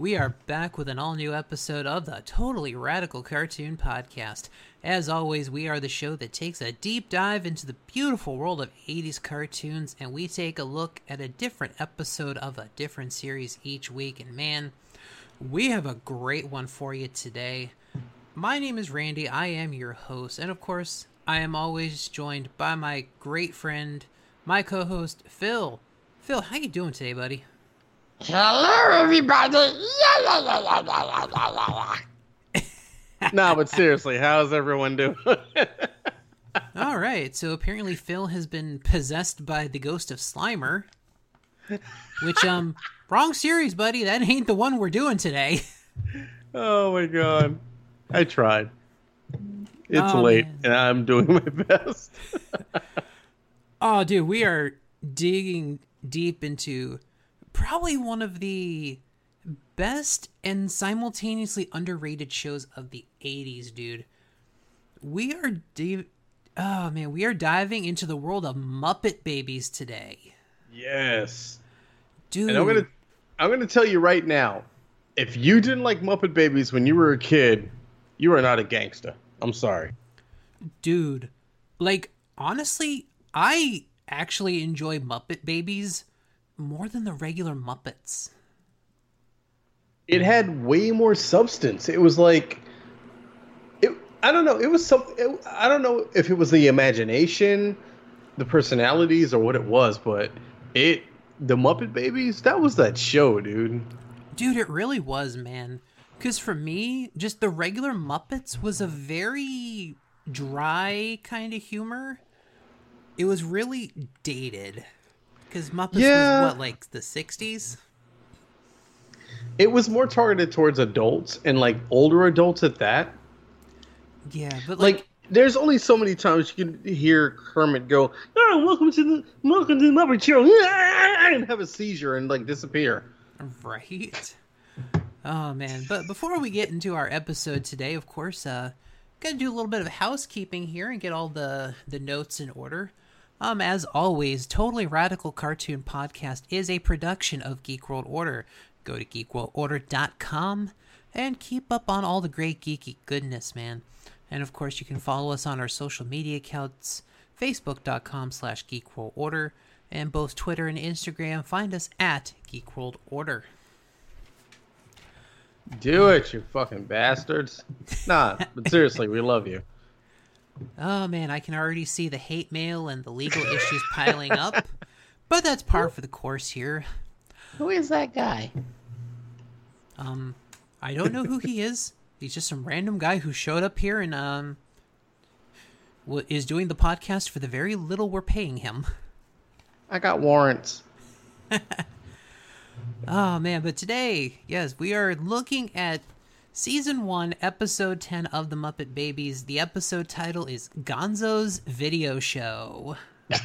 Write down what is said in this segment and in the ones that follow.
We are back with an all new episode of the Totally Radical Cartoon Podcast. As always, we are the show that takes a deep dive into the beautiful world of 80s cartoons and we take a look at a different episode of a different series each week. And man, we have a great one for you today. My name is Randy, I am your host, and of course, I am always joined by my great friend, my co host, Phil. Phil, how you doing today, buddy? Hello, everybody. Yeah, yeah, yeah, yeah, yeah, yeah, yeah, yeah. no, but seriously, how's everyone doing? All right, so apparently Phil has been possessed by the ghost of Slimer, which um, wrong series, buddy. That ain't the one we're doing today. oh my god, I tried. It's Oh, late, man. and I'm doing my best. Oh, dude, we are digging deep into probably one of the best and simultaneously underrated shows of the 80s, dude. We are di- Oh man, we are diving into the world of Muppet Babies today. yes, Dude. and I'm gonna, I'm gonna tell you right now, if you didn't like Muppet Babies when you were a kid, you are not a gangster. I'm sorry. dude, like honestly, I actually enjoy Muppet Babies more than the regular Muppets. It had way more substance. It was like, it. I don't know. It was some. It, I don't know if it was the imagination, the personalities, or what it was, but it. The Muppet Babies. That was that show, dude. Dude, it really was, man. Because for me, just the regular Muppets was a very dry kind of humor. It was really dated. Because Muppets Yeah. was what, like the 60s? It was more targeted towards adults and like older adults at that. Yeah, but like, Like, there's only so many times you can hear Kermit go, "Oh, welcome to the welcome to the Muppet Show," and have a seizure and like disappear. right? Oh, man. But before we get into our episode today, of course, uh, gotta do a little bit of housekeeping here and get all the, the notes in order. Um, as always, Totally Radical Cartoon Podcast is a production of Geek World Order. Go to geekworldorder.com and keep up on all the great geeky goodness, man. And of course, you can follow us on our social media accounts, facebook.com slash geekworldorder, and both Twitter and Instagram. Find us at Geek World Order. Do it, you fucking bastards! Nah, but seriously, we love you. Oh man, I can already see the hate mail and the legal issues piling up. But that's par for the course here. Who is that guy? Um, I don't know who he is. He's just some random guy who showed up here and um is doing the podcast for the very little we're paying him. I got warrants. Oh man, but today, yes, we are looking at season 1, episode 10 of the Muppet Babies. The episode title is Gonzo's Video Show.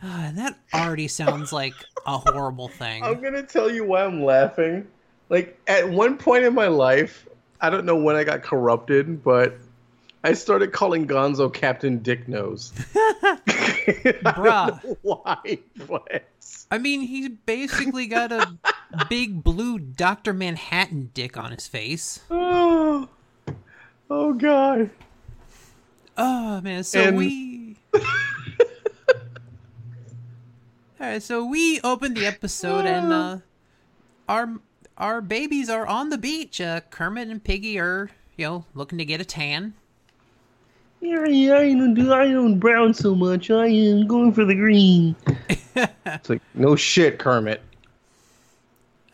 Ah, and that already sounds like a horrible thing. I'm gonna tell you why I'm laughing. Like at one point in my life, I don't know when I got corrupted, but I started calling Gonzo Captain Dick Nose. I Bruh. know why, but I mean, he's basically got a big blue Dr. Manhattan dick on his face. oh, oh god. Oh man, so And- we Alright, so we opened the episode and uh our our babies are on the beach. Uh Kermit and Piggy are, you know, looking to get a tan. Yeah, yeah, I don't do I don't brown so much. I am going for the green. It's like no shit, Kermit.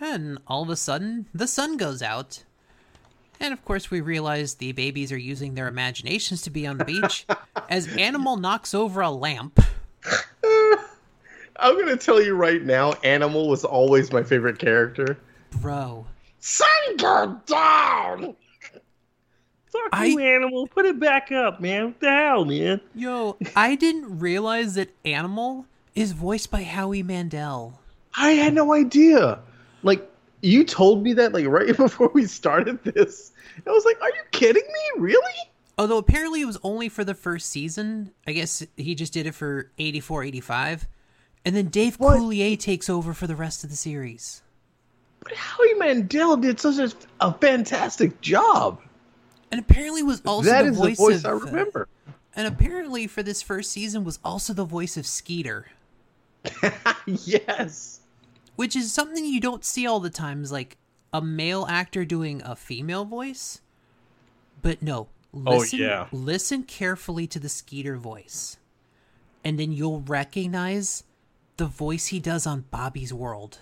And all of a sudden, the sun goes out. And of course, we realize the babies are using their imaginations to be on the beach as Animal knocks over a lamp. I'm gonna tell you right now, Animal was always my favorite character. Bro, Sun go down. Fuck I- you, animal. Put it back up, man. What the hell, man? yo, I didn't realize that Animal is voiced by Howie Mandel. I had no idea. Like you told me that like right before we started this. I was like, "Are you kidding me? Really?" Although apparently it was only for the first season. I guess he just did it for 84, 85. And then Dave What? Coulier takes over for the rest of the series. But Howie Mandel did such a, a fantastic job. And apparently was also That the is voice the voice of, I uh, remember. and apparently for this first season was also the voice of Skeeter, yes. Which is something you don't see all the time is like a male actor doing a female voice. But no, Oh, listen yeah. listen carefully to the Skeeter voice. And then you'll recognize the voice he does on Bobby's World.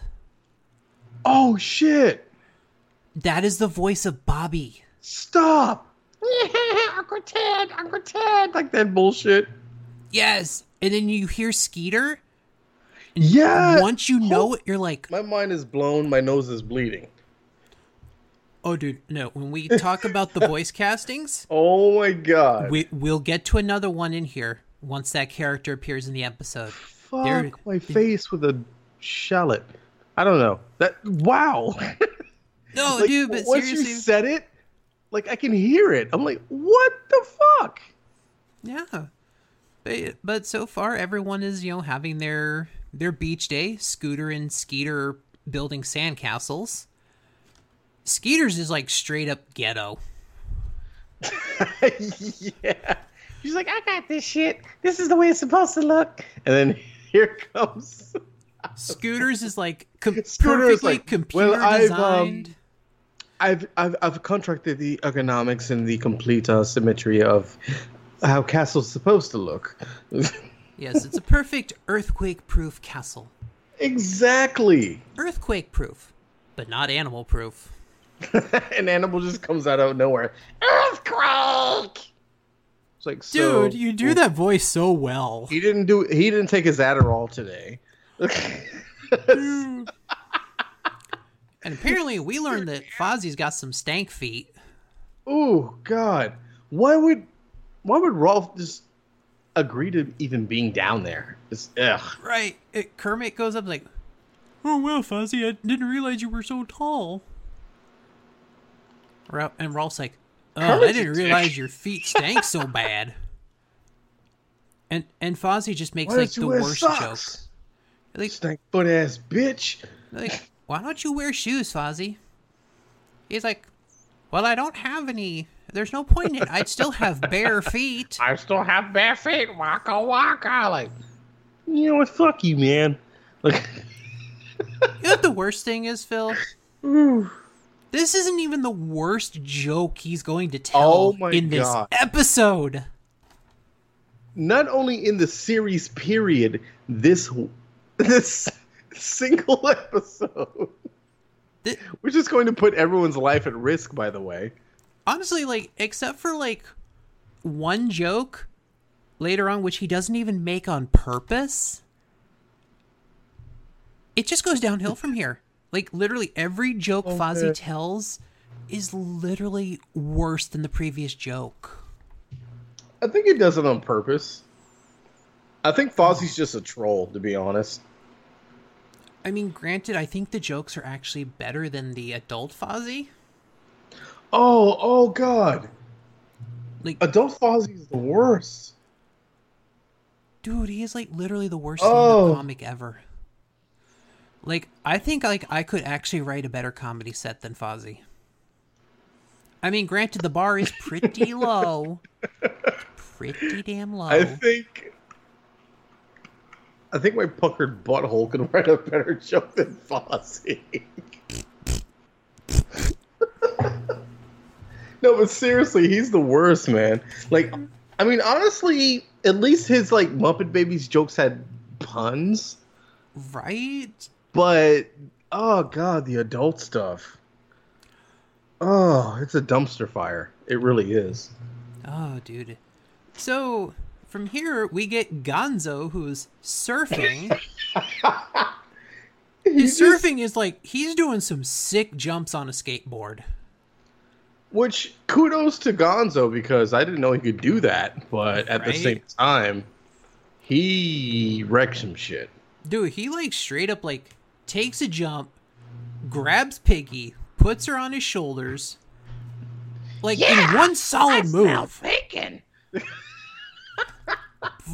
Oh shit! That is the voice of Bobby. Stop! Yeah, Uncle Ted, Uncle Ted. Like that bullshit. Yes. And then you hear Skeeter. Yeah. Once you know it, you're like, My mind is blown. My nose is bleeding. oh, dude, no. When we talk about the voice castings, Oh my god! we, we'll get to another one in here once that character appears in the episode. Fuck There- my face with a shallot. I don't know. That wow. No, Like, dude, but once seriously. you said it, like I can hear it. I'm like, what the fuck? Yeah. But, but so far, everyone is, you know, having their their beach day. Scooter and Skeeter building sandcastles. Skeeter's is like straight up ghetto. yeah. She's like, I got this shit. This is the way it's supposed to look. And then here comes. Scooter's is like com- Scooter is perfectly like, computer "Well, I've, um, designed. I've, I've I've contracted the ergonomics and the complete uh, symmetry of how castle's supposed to look. Yes, it's a perfect earthquake proof castle. exactly. Earthquake proof, but not animal proof. An animal just comes out of nowhere. Earthquake. It's like, so, Dude, you do that voice so well. He didn't do. He didn't take his Adderall today. And apparently, we learned that Fozzie's got some stank feet. oh God! Why would why would Rolf just agree to even being down there? It's ugh. Right. It, Kermit goes up like, "Oh well, Fuzzy, I didn't realize you were so tall." And Rolf's like, "Oh, I didn't realize your feet stank so bad." And and Fozzie just makes Why like the worst joke. socks? Like, Stank foot ass bitch. like, why don't you wear shoes, Fozzie? He's like, well, I don't have any. There's no point in it. I'd still have bare feet. I still have bare feet. Waka waka. Like, You know what? Fuck you, man. Like, You know what the worst thing is, Phil? This isn't even the worst joke he's going to tell Oh in this God. episode. not only in the series period, this this single episode, Th- which is going to put everyone's life at risk. By the way, honestly, like, except for like one joke later on, which he doesn't even make on purpose, it just goes downhill from here. Like, literally, every joke oh, Fozzie tells is literally worse than the previous joke. I think he does it on purpose. I think Fozzie's just a troll, to be honest. I mean, granted, I think the jokes are actually better than the adult Fozzie. Oh, oh God! Like, Adult Fozzie is the worst. dude, he is like literally the worst Oh. comic ever. Like, I think like I could actually write a better comedy set than Fozzie. I mean, granted, the bar is pretty low, pretty damn low. I think. I think my puckered butthole can write a better joke than Fozzie. No, but seriously, he's the worst, man. Like, I mean, honestly, at least his like Muppet Babies jokes had puns, right? but oh god, the adult stuff. Oh, it's a dumpster fire. It really is. Oh, dude. So from here we get Gonzo, who's surfing. His just- surfing is like he's doing some sick jumps on a skateboard. Which kudos to Gonzo because I didn't know he could do that, but at the same time, he wrecked some shit. Dude, he like straight up like takes a jump, grabs Piggy, puts her on his shoulders, like in Yeah, one I solid smell move, bacon.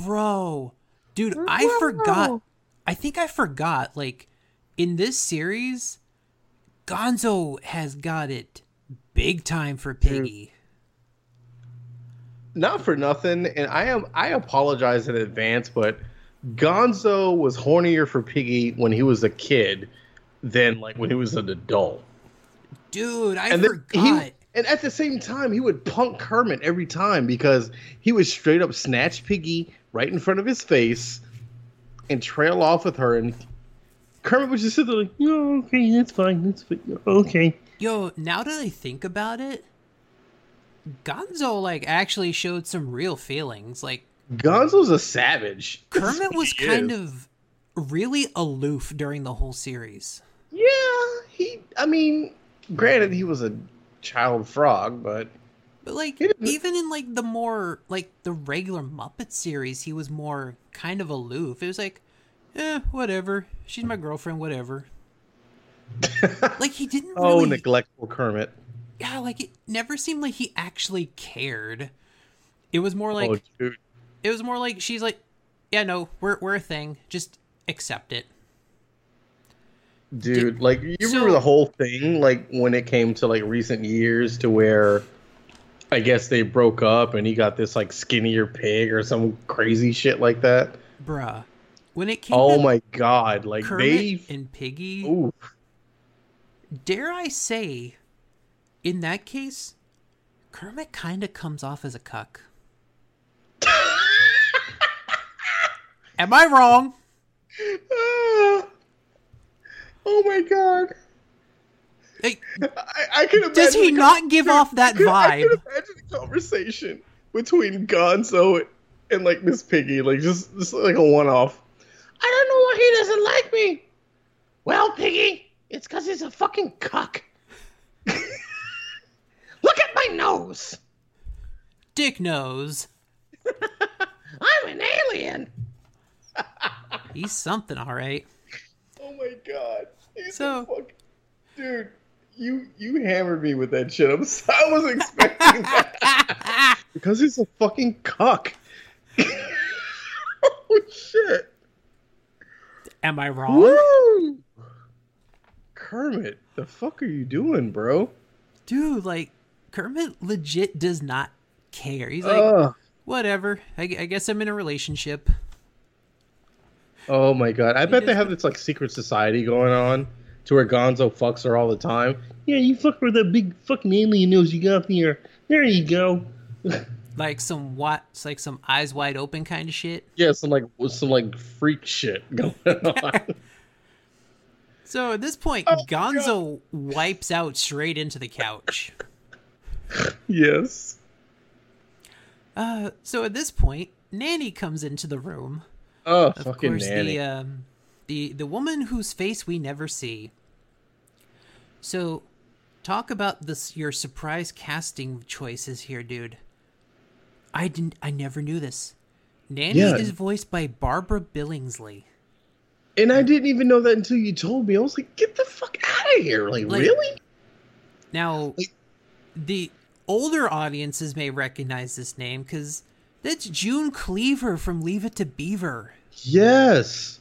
bro. Dude, I forgot. I think I forgot. Like in this series, Gonzo has got it big time for hmm. Piggy. Not for nothing, and I am I apologize in advance, but Gonzo was hornier for Piggy when he was a kid than like when he was an adult. Dude, I and forgot. he and at the same time he would punk Kermit every time because he would straight up snatch Piggy right in front of his face and trail off with her and Kermit would just sit there like, Oh, okay, that's fine. That's fine. Okay. Yo, now that I think about it, Gonzo like actually showed some real feelings. Like Gonzo's a savage. Kermit was kind is. of really aloof during the whole series. Yeah, he I mean, granted he was a child frog, but But like even in like the more like the regular Muppet series, he was more kind of aloof. It was like, eh, whatever. She's my girlfriend, whatever. like he didn't oh, really neglectful Kermit. Yeah, like it never seemed like he actually cared. It was more like oh, dude. it was more like she's like, Yeah, no, we're we're a thing. Just accept it. Dude, like you so- remember the whole thing, like when it came to like recent years to where I guess they broke up and he got this like skinnier pig or some crazy shit like that. Bruh. When it came Oh to my god, like Kermit they and Piggy, Ooh. Dare I say, in that case, Kermit kind of comes off as a cuck. Am I wrong? Ah. Oh my god. Hey, I, I can imagine does he the not give off that vibe? I can imagine the conversation between Gonzo and like Miss Piggy, like just, just like a one off. I don't know why he doesn't like me. Well, Piggy, it's because he's a fucking cuck. Look at my nose. Dick knows. I'm an alien. He's something, all right. Oh my god. He's So- so fuck dude, you you hammered me with that shit. I'm I wasn't expecting that. because he's a fucking cuck. oh shit. Am I wrong? Woo! Kermit, the fuck are you doing, bro? Dude, like, Kermit legit does not care. He's like, Ugh. whatever. I, I guess I'm in a relationship. Oh my god. I bet they have this like secret society going on to where Gonzo fucks her all the time. Yeah, you fuck with that big fucking alien nose you got there. There you go. Like some what? It's like some eyes wide open kind of shit. Yeah, some like some like freak shit going on. So at this point, Oh, Gonzo wipes out straight into the couch. yes. Uh, so at this point, Nanny comes into the room. Oh, Of fucking course, nanny. the um, the the woman whose face we never see. So, talk about this your surprise casting choices here, dude. I didn't. I never knew this. Nanny Yeah. is voiced by Barbara Billingsley. And I didn't even know that until you told me. I was like, get the fuck out of here. Like, Like- really? Now, Like- the older audiences may recognize this name because that's June Cleaver from Leave It to Beaver. Yes.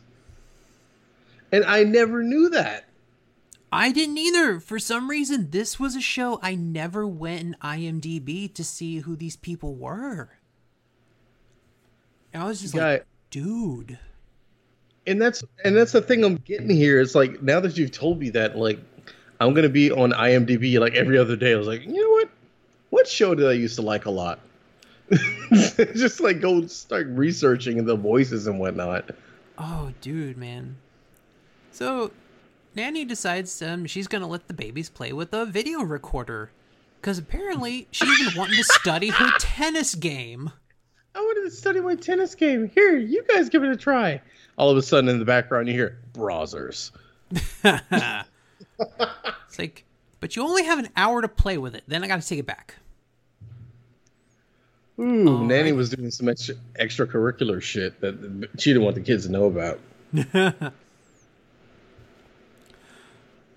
And I never knew that. I didn't either. For some reason, this was a show I never went in IMDb to see who these people were. And I was just Guy, like, dude. And that's and that's the thing I'm getting here. It's like now that you've told me that, like I'm gonna be on IMDb like every other day. I was like, you know what? What show did I used to like a lot? Just like go start researching the voices and whatnot. Oh, dude, man. So, Nanny decides um, she's going to let the babies play with a video recorder. Because apparently she's been wanting to study her tennis game. I wanted to study my tennis game. Here, you guys give it a try. All of a sudden, in the background, you hear browsers. It's like, but you only have an hour to play with it. Then I got to take it back. Ooh, All Nanny right. was doing some extra extracurricular shit that she didn't want the kids to know about.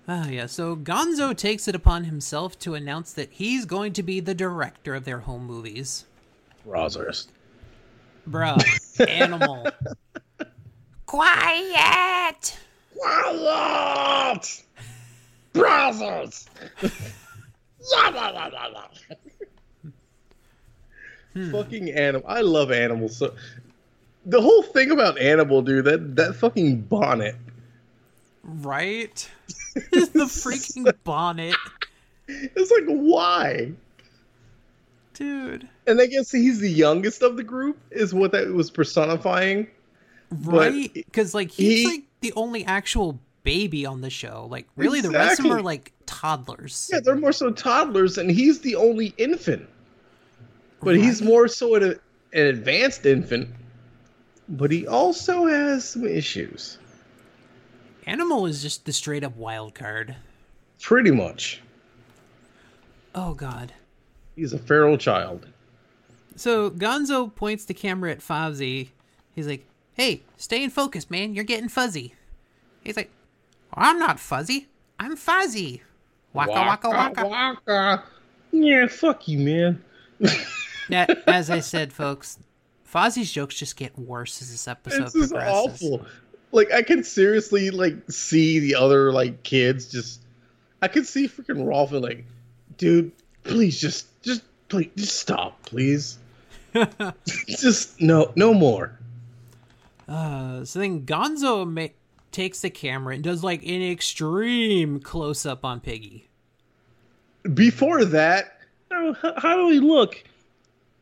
Ah, yeah. So Gonzo takes it upon himself to announce that he's going to be the director of their home movies. Browsers. Bruh, animal. Quiet! Quiet! Brothers! yeah, yeah, yeah, yeah, yeah. Hmm. Fucking animal. I love animals so. The whole thing about animal, dude, that that fucking bonnet. Right? the freaking bonnet. It's like why? Dude. And I guess he's the youngest of the group, is what that was personifying. Right? Because, like, he's he- like the only actual baby on the show. Like, really, the rest of them are like toddlers. Yeah, they're more so toddlers, and he's the only infant. But he's more so an, an advanced infant. But he also has some issues. Animal is just the straight up wild card. Pretty much. Oh, God. He's a feral child. So Gonzo points the camera at Fozzie. He's like, "Hey, stay in focus, man. You're getting fuzzy." He's like, "I'm not fuzzy. I'm Fozzie." Waka waka waka. waka. Yeah, fuck you, man. Now, as I said, folks, Fozzie's jokes just get worse as this episode This is progresses. awful. Like I can seriously like see the other like kids just. I could see freaking Rolf and like, dude, please just, just, please, just stop, please. just no, no more. Uh, so then Gonzo ma- takes the camera and does like an extreme close up on Piggy. Before that, How, how, how do we look?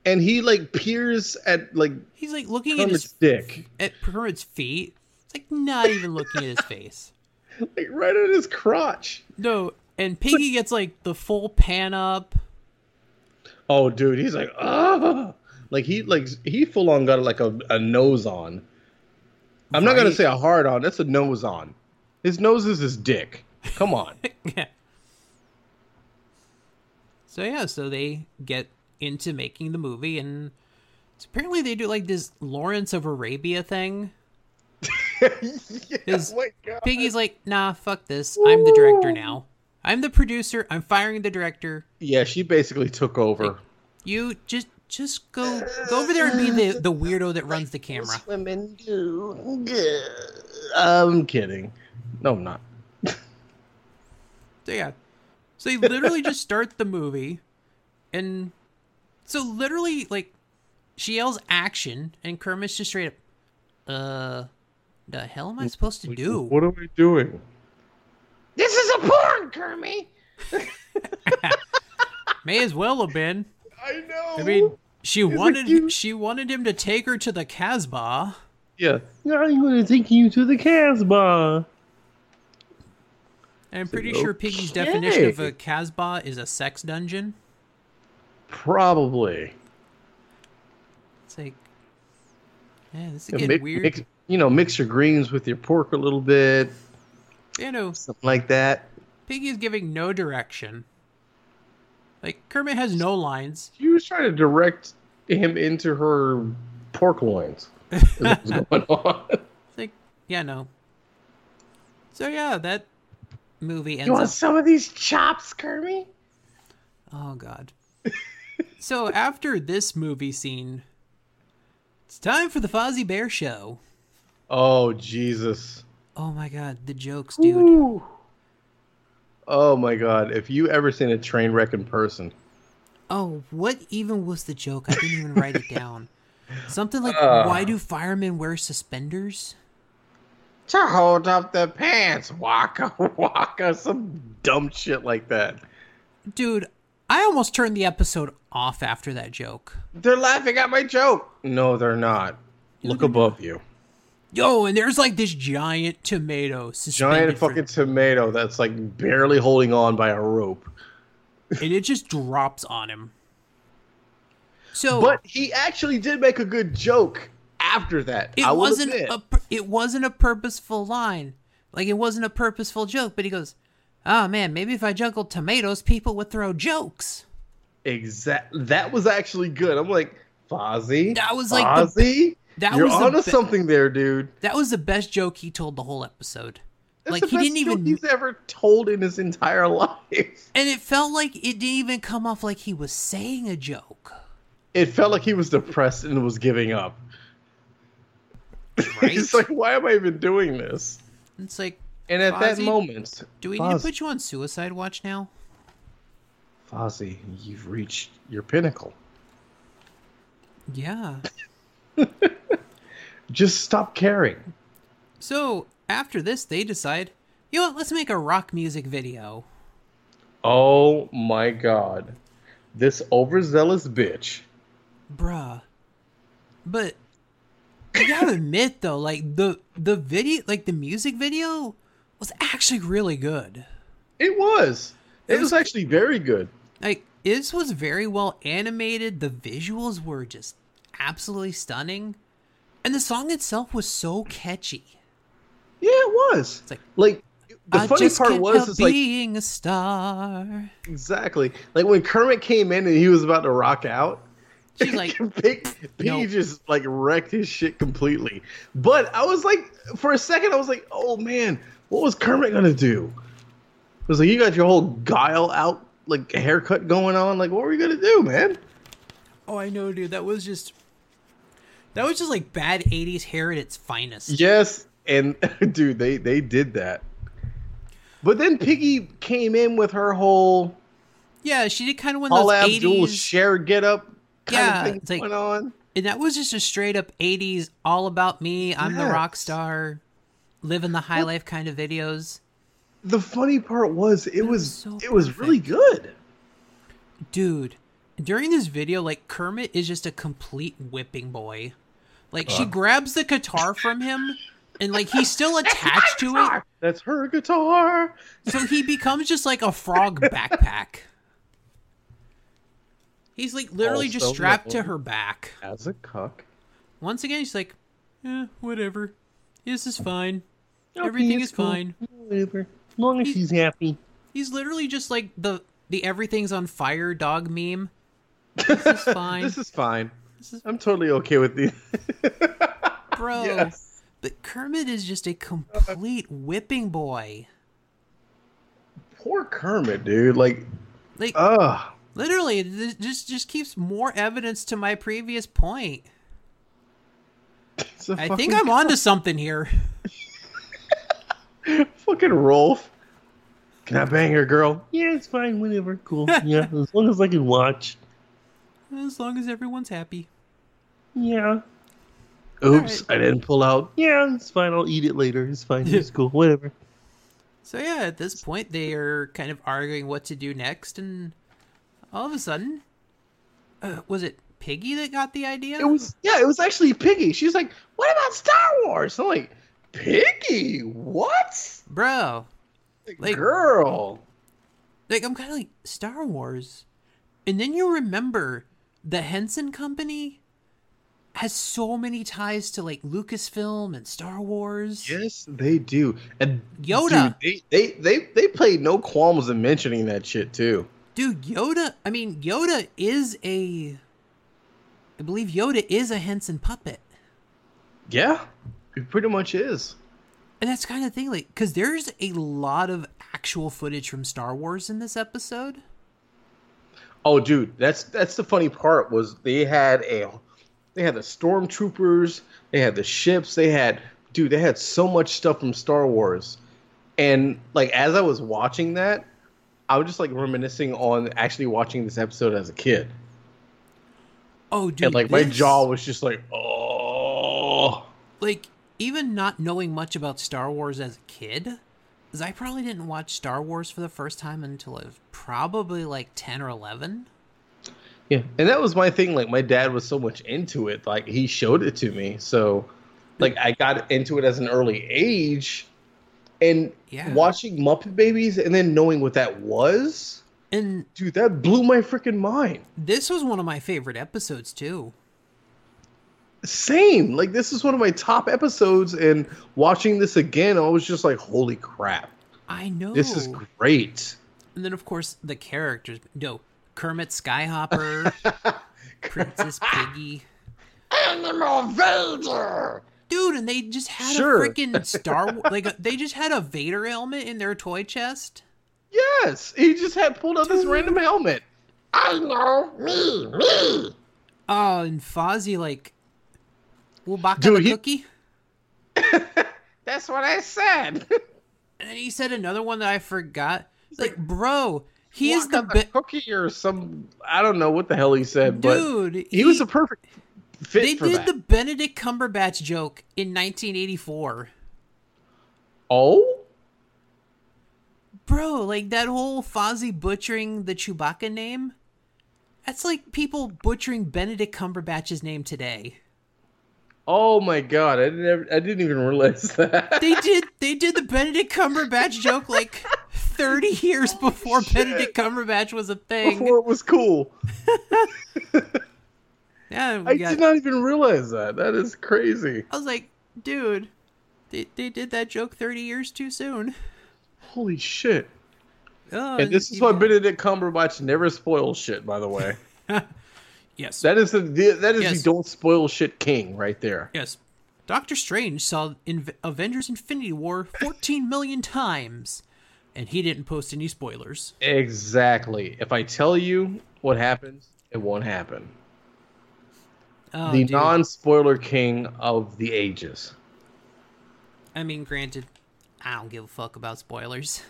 and he like peers at like He's like looking at his dick, at Kermit's feet. It's like not even looking at his face. like right at his crotch. No, and Piggy gets like the full pan up. Oh, dude, he's like, ah, like he like he full on got like a, a nose on. I'm not gonna say a hard on. That's a nose on. His nose is his dick. Come on. yeah. so yeah, so they get into making the movie, and apparently they do like this Lawrence of Arabia thing. yeah, oh my God. Piggy's like, nah, fuck this. I'm the director now. I'm the producer. I'm firing the director. Yeah, she basically took over. You just just go go over there and be the the weirdo that runs the camera. Women do. I'm kidding. No, I'm not. So yeah. So they literally just start the movie and so literally like she yells action and Kermit's just straight up uh the hell am I supposed to do? What are we doing? This is a porn, Kermit! May as well have been. I know. I mean she a wanted cute- she wanted him to take her to the Casbah. yeah. I'm going to take you to the Casbah. And I'm pretty sure Piggy's definition of a Okay. Casbah is a sex dungeon. Probably. It's like Yeah, this is Yeah, getting mix- weird. mix- you know, mix your greens with your pork a little bit, you know, something like that. Piggy's giving no direction. Like Kermit has no lines. She was trying to direct him into her pork loins. is what was going on. It's like, yeah, no. So yeah, that movie ends You want up. some of these chops, Kermit? Oh god. so after this movie scene, it's time for the Fozzie Bear show. Oh Jesus. Oh my god, the jokes, dude. Ooh. Oh my god, if you ever seen a train wreck in person. Oh, what even was the joke? I didn't even write it down. Something like, Uh. why do firemen wear suspenders? To hold up the pants. Waka waka. Some dumb shit like that. Dude, I almost turned the episode off after that joke. They're laughing at my joke. No, they're not. Look above you. Yo, and there's like this giant tomato Giant fucking tomato that's like barely holding on by a rope. and it just drops on him. So But he actually did make a good joke after that. it I wasn't admit. a it wasn't a purposeful line. Like it wasn't a purposeful joke, but he goes, "Oh man, maybe if I juggled tomatoes, people would throw jokes." Exact. That was actually good. I'm like, Fozzie. That was like Fozzie. That You're was onto something there, dude. That was the best joke he told the whole episode. That's like the he best didn't joke even he's ever told in his entire life. and it felt like it didn't even come off like he was saying a joke. It felt like he was depressed and was giving up. Right? He's like, why am I even doing this? it's like, And at that moment, do we need to put you on suicide watch now? Fozzie, you've reached your pinnacle. Yeah. Just stop caring. So after this, they decide, you know what? Let's make a rock music video. Oh my god. This overzealous bitch. bruh. But you gotta admit though, like the the video, like the music video, was actually really good. It was. It, It was, was- actually very good. Like this was very well animated. The visuals were just absolutely stunning, and the song itself was so catchy. Yeah, it was. It's like Like the I funny just part was is like being a star. exactly like when Kermit came in and he was about to rock out. She's like, Pig, Piggy No. just like wrecked his shit completely. But I was like, for a second, I was like, oh man, what was Kermit gonna do? I was like, you got your whole guile out like haircut going on. Like, what were you gonna do, man? "Oh, I know, dude. That was just." That was just like bad 80s hair at its finest. Yes, and dude, they they did that. But then Piggy came in with her whole Yeah, she did kind of one of those Abdul 80s. Cher get up kind Yeah, of thing it's like- going on. And that was just a straight up 80s, all about me, I'm the rock star, living the high life kind of videos. The funny part was it was, was so it was really good. Dude, during this video, like Kermit is just a complete whipping boy. Like she grabs the guitar from him and like he's still attached to it. That's her guitar. So he becomes just like a frog backpack. He's like literally just strapped to her back. As a cuck. Once again, he's like, eh, whatever. This is fine. Okay, Everything is cool. fine. Whatever. As long as He- she's happy. He's literally just like the the everything's on fire dog meme. This is fine. This is fine. I'm totally okay with the. Bro. Yes. But Kermit is just a complete whipping boy. Poor Kermit, dude. Like, Like ugh. literally, this just just keeps more evidence to my previous point. I think I'm onto something here. fucking Rolf. Can I bang her, girl? Yeah, it's fine. Whatever. Cool. Yeah, as long as I can watch. As long as everyone's happy. Yeah. Oops, I didn't pull out. Yeah, it's fine. I'll eat it later. It's fine. It's cool. Whatever. So yeah, at this point they are kind of arguing what to do next, and all of a sudden, uh, was it Piggy that got the idea? It was yeah, it was actually Piggy. She's like, "What about Star Wars?" I'm like, "Piggy, what?" bro. Like- girl. Like I'm kind of like Star Wars, and then you remember the Henson Company has so many ties to like Lucasfilm and Star Wars. Yes, they do. And Yoda. dude, they, they they they played no qualms in mentioning that shit too. Dude, Yoda. I mean, Yoda is a. I believe Yoda is a Henson puppet. Yeah, it pretty much is. And that's kind of thing, like, because there's a lot of actual footage from Star Wars in this episode. Oh, dude, that's that's the funny part was they had a they had the stormtroopers, they had the ships, they had dude, they had so much stuff from Star Wars, and like as I was watching that, I was just like reminiscing on actually watching this episode as a kid, Oh, dude, and like my this- jaw was just like, oh, like even not knowing much about Star Wars as a kid, because I probably didn't watch Star Wars for the first time until I was probably like ten or eleven. yeah. And that was my thing. Like my dad was so much into it, like he showed it to me, so like I got into it as an early age, and Yeah. watching Muppet Babies and then knowing what that was. And Dude, that blew my freaking mind. this was one of my favorite episodes too. Same. Like this is one of my top episodes, and watching this again, I was just like, "Holy crap, I know. this is great!" And then of course the characters. No, Kermit Skyhopper, Princess Piggy. Animal Vader! Dude, and they just had Sure. a freaking Star Wars. Like uh, they just had a Vader helmet in their toy chest. Yes, he just had pulled out this random helmet. I know, me, me! Oh, and Fozzie like, back Dude, the he- cookie. That's what I said. And then he said another one that I forgot. Like, bro, he is the be- cookie or some. I don't know what the hell he said, but dude. he, was a perfect fit They did that. the Benedict Cumberbatch joke in 1984. Oh, Bro, like that whole Fozzie butchering the Chewbacca name. That's like people butchering Benedict Cumberbatch's name today. Oh my god! I didn't. I didn't even realize that. They did they did the Benedict Cumberbatch joke like 30 years before shit. Benedict Cumberbatch was a thing. Before it was cool. yeah, I got- did not even realize that. That is crazy. I was like, dude, they, they did that joke 30 years too soon. Holy shit! Oh, And this is why Benedict Cumberbatch never spoils shit. By the way, Yes. that is the that is Yes. the don't spoil shit king right there. yes. Doctor Strange saw Inv- Avengers Infinity War 14 million times, and he didn't post any spoilers. Exactly. If I tell you what happens, it won't happen. Oh, the dude. non-spoiler king of the ages. I mean, granted, I don't give a fuck about spoilers.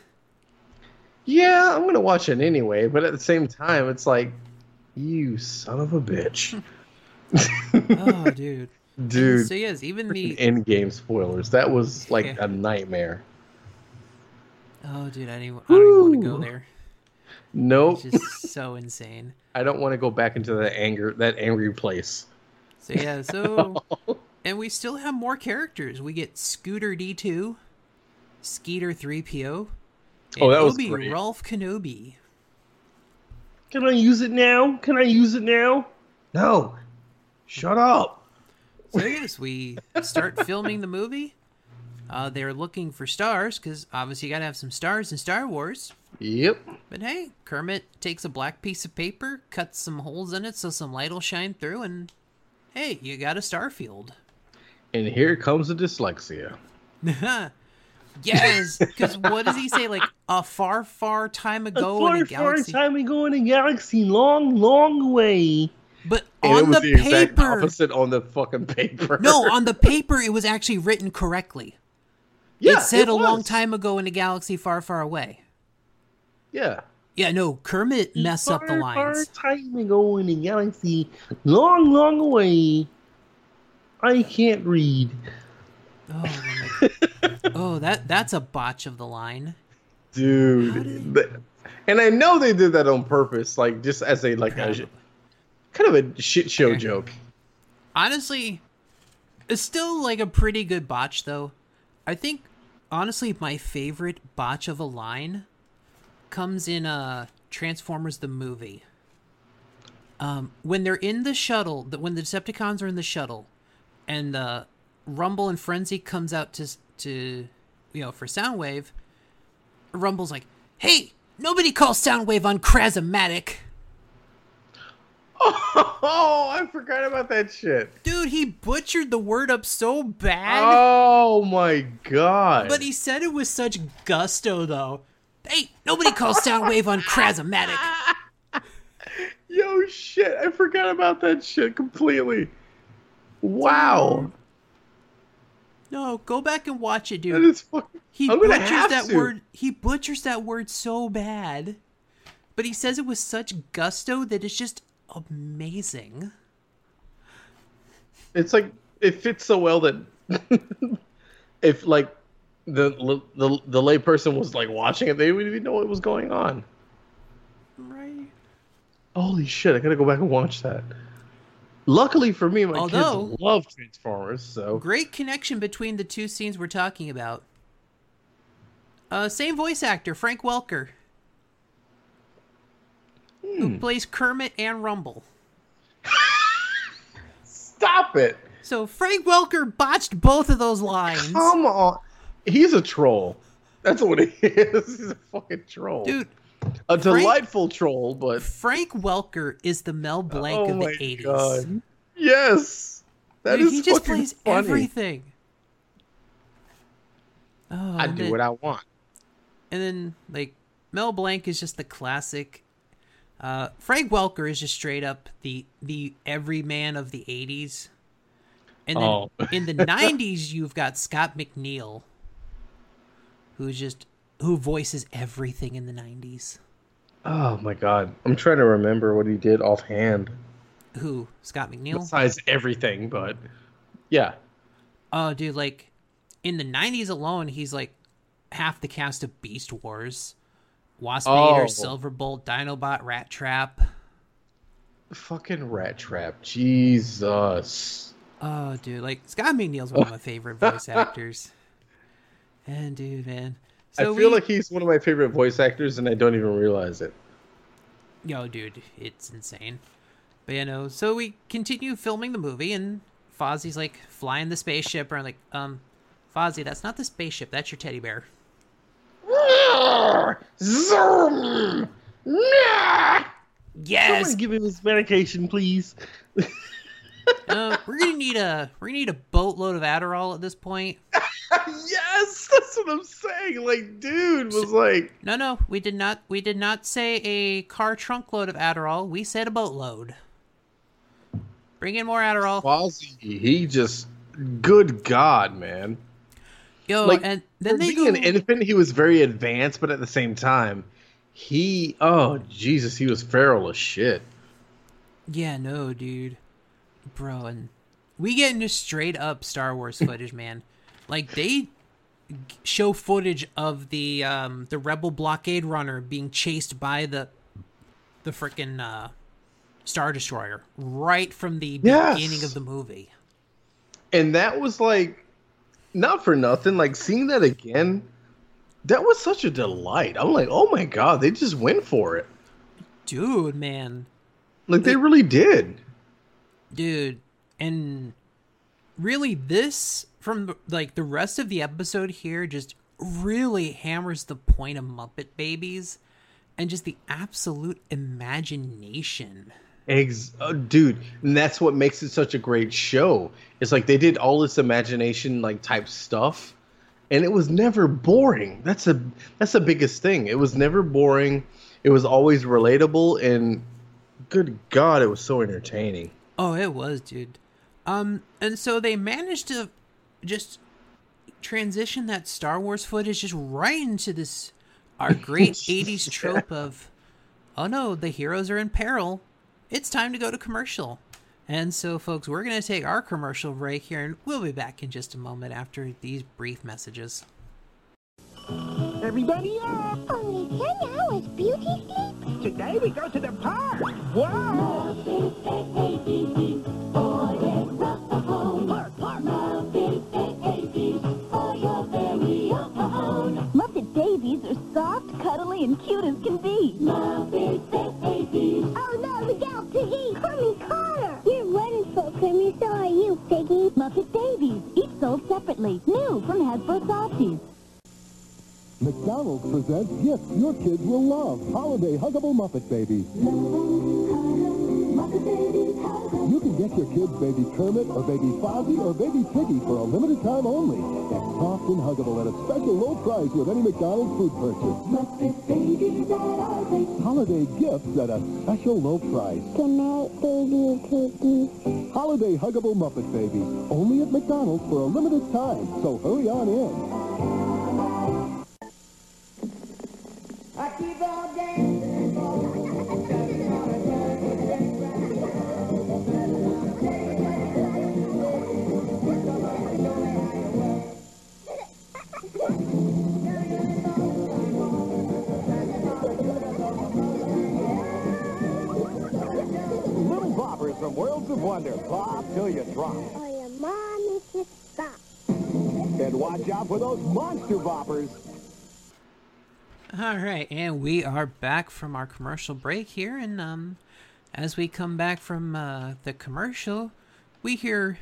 Yeah, I'm gonna watch it anyway, but at the same time, it's like, you son of a bitch, Oh, dude. dude. So yes, even the Endgame spoilers. That was like Yeah. a nightmare. oh, dude, I didn't, I don't even want to go there. Nope, It's just so insane. I don't want to go back into that anger, that angry place. So yeah, so and we still have more characters. We get Scooter D two, Skeeter three PO, and Oh, that was Obi great. Rolf Kenobi. Can I use it now? Can I use it now? No, shut up. So yes, we start filming the movie. Uh, they're looking for stars because obviously you gotta have some stars in Star Wars. Yep. But hey, Kermit takes a black piece of paper, cuts some holes in it so some light will shine through, and hey, you got a star field. And here comes the dyslexia. yes, because what does he say? Like a far, far time A ago far, in a galaxy. far galaxy. time ago in a galaxy, long, long way. But And it on was the, the, exact paper, opposite on the fucking paper. no, on the paper it was actually written correctly. yeah, it said a long time ago in a galaxy far, far away. Yeah. Yeah, no, Kermit messed up the Far, lines. Far time ago in a galaxy, long, long away. I can't read. Oh, my- oh, that that's a botch of the line. dude. th- And I know they did that on purpose, like just as a like a kind of a shit show Okay. joke. Honestly, it's still like a pretty good botch though. I think honestly my favorite botch of a line comes in uh Transformers the movie. Um when they're in the shuttle, the, when the Decepticons are in the shuttle and uh Rumble and Frenzy comes out to to you know for Soundwave, Rumble's like, "Hey, nobody calls Soundwave unchrasmatic." Oh, I forgot about that shit. Dude, he butchered the word up so bad. Oh my god. But he said it with such gusto, though. Hey, nobody calls Soundwave unchrasmatic. Yo shit, I forgot about that shit completely. Wow. No, go back and watch it, dude. He I'm butchers that to. word. He butchers that word so bad, but he says it with such gusto that it's just amazing. It's like it fits so well that if like the the the layperson was like watching it, they wouldn't even know what was going on. Right. Holy shit! I gotta go back and watch that. Luckily for me, my Although- kids love Transformers, so Great connection between the two scenes we're talking about. Uh, same voice actor, Frank Welker, who Hmm. plays Kermit and Rumble. stop it. So Frank Welker botched both of those lines. Come on, he's a troll. That's what he is. He's a fucking troll, Dude, A delightful troll, but Frank Welker is the Mel Blanc oh of the 80s. yes, that Dude, is he just plays funny. everything. Oh, I do then- what I want. And then, like, Mel Blanc is just the classic. Uh, Frank Welker is just straight up the the everyman of the '80s, And then Oh. in the '90s, you've got Scott McNeill, who's just who voices everything in the '90s. Oh my god. I'm trying to remember what he did offhand. Who Scott McNeill? Besides everything, but yeah. Oh, dude, like in the '90s alone, he's like half the cast of Beast Wars, Waspinator, Oh. Silverbolt, Dinobot, Rattrap. Fucking rat trap. Jesus. Oh, dude, like Scott McNeill's one of my favorite voice actors. And dude, man, I feel we, like he's one of my favorite voice actors and I don't even realize it. yo, dude, it's insane. But you know, so we continue filming the movie, and Fozzie's like flying the spaceship, and I'm like, um, Fozzie, that's not the spaceship, that's your teddy bear. Zoom! Nah! Yes, Someone give him his medication, please. uh, we're gonna need a we're gonna need a boatload of Adderall at this point. yes, that's what I'm saying. Like, dude was like, No, no, we did not. We did not say a car trunk load of Adderall. We said a boatload. Bring in more Adderall. Fozzie, he just, good God, man. Yo, like, and then For they being go. an infant, he was very advanced, but at the same time, he, oh, Jesus, he was feral as shit. Yeah, no, dude, bro, and we get into straight up Star Wars footage, man. Like they show footage of the um the Rebel blockade runner being chased by the the freaking uh, Star Destroyer right from the Yes. beginning of the movie. And that was like, not for nothing, like seeing that again, that was such a delight. I'm like, oh my God, they just went for it. Dude, man. Like, they really did. dude and really this from the- like the rest of the episode here just really hammers the point of muppet babies and just the absolute imagination Ex- uh, dude, and that's what makes it such a great show. It's like they did all this imagination like type stuff, and it was never boring. That's a that's the biggest thing. It was never boring. It was always relatable, and good God, it was so entertaining. oh it was dude um and so they managed to just transition that star wars footage just right into this our great 80s trope of oh no the heroes are in peril it's time to go to commercial and so folks we're going to take our commercial break here and we'll be back in just a moment after these brief messages Everybody up! Only 10 hours beauty sleep? Today we go to the park! Wow! Babies are soft, cuddly, and cute as can be. Oh no, the gal, Piggy! Kermie Carter! You're wonderful, Kermie. So are you, Piggy. Muppet babies, each sold separately. New from Hasbro Softies. McDonald's presents gifts your kids will love. Holiday Huggable Muppet Babies. You can get your kids Baby Kermit or Baby Fozzie or Baby Piggy for a limited time only. That's soft and huggable at a special low price with any McDonald's food purchase. Holiday gifts at a special low price. Good night, baby piggies. Holiday Huggable Muppet Babies. Only at McDonald's for a limited time. So hurry on in. Little from Worlds of Wonder. Pop till you drop. Or your mommy to stop. And watch out for those monster boppers. all right and we are back from our commercial break here and um as we come back from uh, the commercial we hear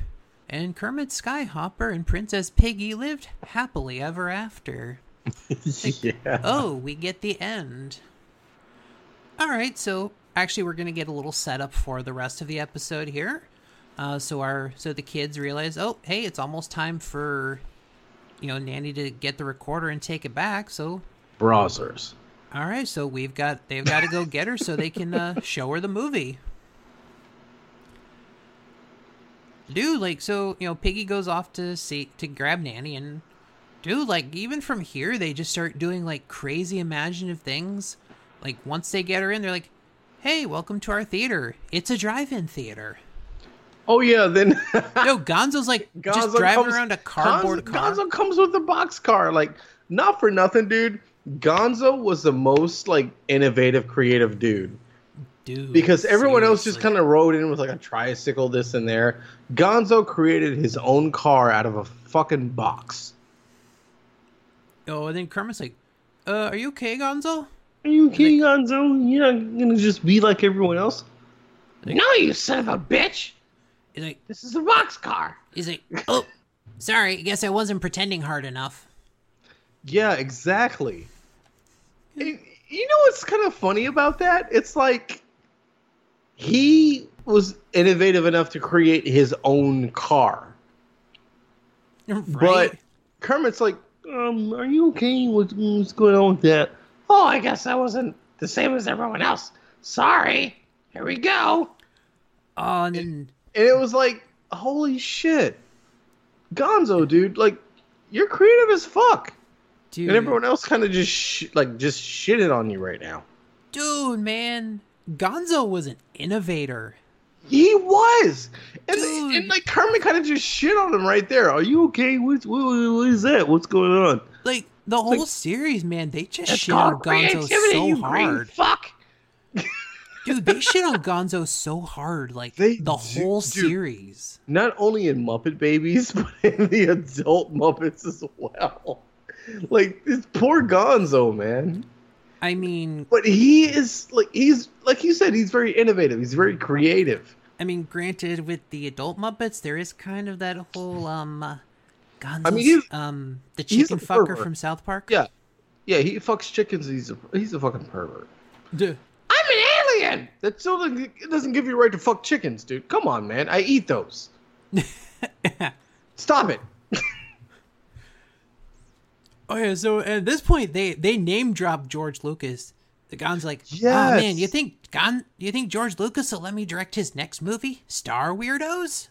and kermit skyhopper and princess piggy lived happily ever after yeah. oh, we get the end. All right, so actually, we're gonna get a little setup for the rest of the episode here. Uh, so our so the kids realize, oh, hey, it's almost time for you know Nanny to get the recorder and take it back. So Browsers. all right, so we've got they've got to go get her so they can uh, show her the movie. dude, like, so you know, Piggy goes off to see to grab Nanny, and dude, like, even from here, they just start doing like crazy imaginative things. Like, once they get her in, they're like, "Hey, welcome to our theater. It's a drive-in theater." Oh yeah, then no. Gonzo's like just driving comes- around a cardboard Gonzo, car. Gonzo comes with a box car. Like, not for nothing, dude. Gonzo was the most like innovative, creative dude dude, because everyone else just kind of rode in with like a tricycle, this and there. Gonzo created his own car out of a fucking box. Oh, and then Kermit's like, "Uh, are you okay, Gonzo?" Are you okay, Gonzo? You're not gonna just be like everyone else? No, you son of a bitch! He's like, This is a box car. he's like, "Oh, sorry. I guess I wasn't pretending hard enough." Yeah, exactly. And you know what's kind of funny about that? It's like he was innovative enough to create his own car, right? but Kermit's like, Um, are you okay? What's, what's going on with that? Oh, I guess I wasn't the same as everyone else. Sorry. Here we go. oh, and and it was like, holy shit, Gonzo, dude, like you're creative as fuck, dude, and everyone else kind of just sh- like just shitted on you right now. dude, man, Gonzo was an innovator. He was, and, Dude. and like Kermit kind of just shit on him right there. Are you You okay? What, what, what is that? What's going on? Like the whole series, man, they just shit on Gonzo so hard. fuck. Dude, they shit on Gonzo so hard, like They the do- whole dude. series. not only in Muppet Babies, but in the adult Muppets as well. Like this poor Gonzo, man. I mean, But he is like he's like you said, he's very innovative. He's very creative. I mean, granted, with the adult Muppets, there is kind of that whole um, Gonzo's, I mean, he's- um, the chicken fucker pervert. from South Park. Yeah, yeah. He fucks chickens. He's a he's a fucking pervert. Dude. I'm an alien. That still doesn't, it doesn't give you a right to fuck chickens, dude. Come on, man. I eat those. Stop it. Oh yeah, so at this point they they name drop George Lucas. The Gon's like, oh man, you think Gon, you think George Lucas will let me direct his next movie, Star Weirdos?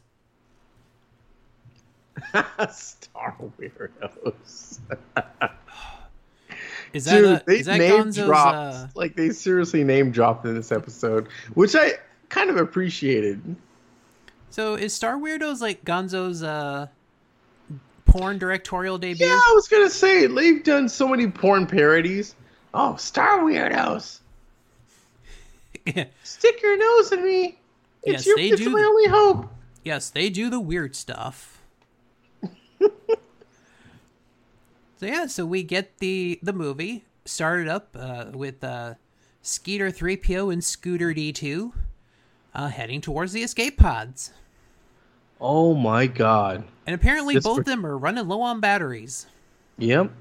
Star weirdos. Is that Dude, a, they is that name Gonzo's? dropped. Uh, Like they seriously name dropped in this episode, which I kind of appreciated. so is Star Weirdos like Gonzo's uh, porn directorial debut? Yeah, I was gonna say they've done so many porn parodies. Oh, Star Weirdos. Stick your nose in me. It's Yes, your, they it's do my only hope. yes, they do the weird stuff. So yeah, so we get the the movie started up uh, with uh, Skeeter 3PO and Scooter D2 uh, heading towards the escape pods. Oh my god. And apparently This both per- of them are running low on batteries. Yep.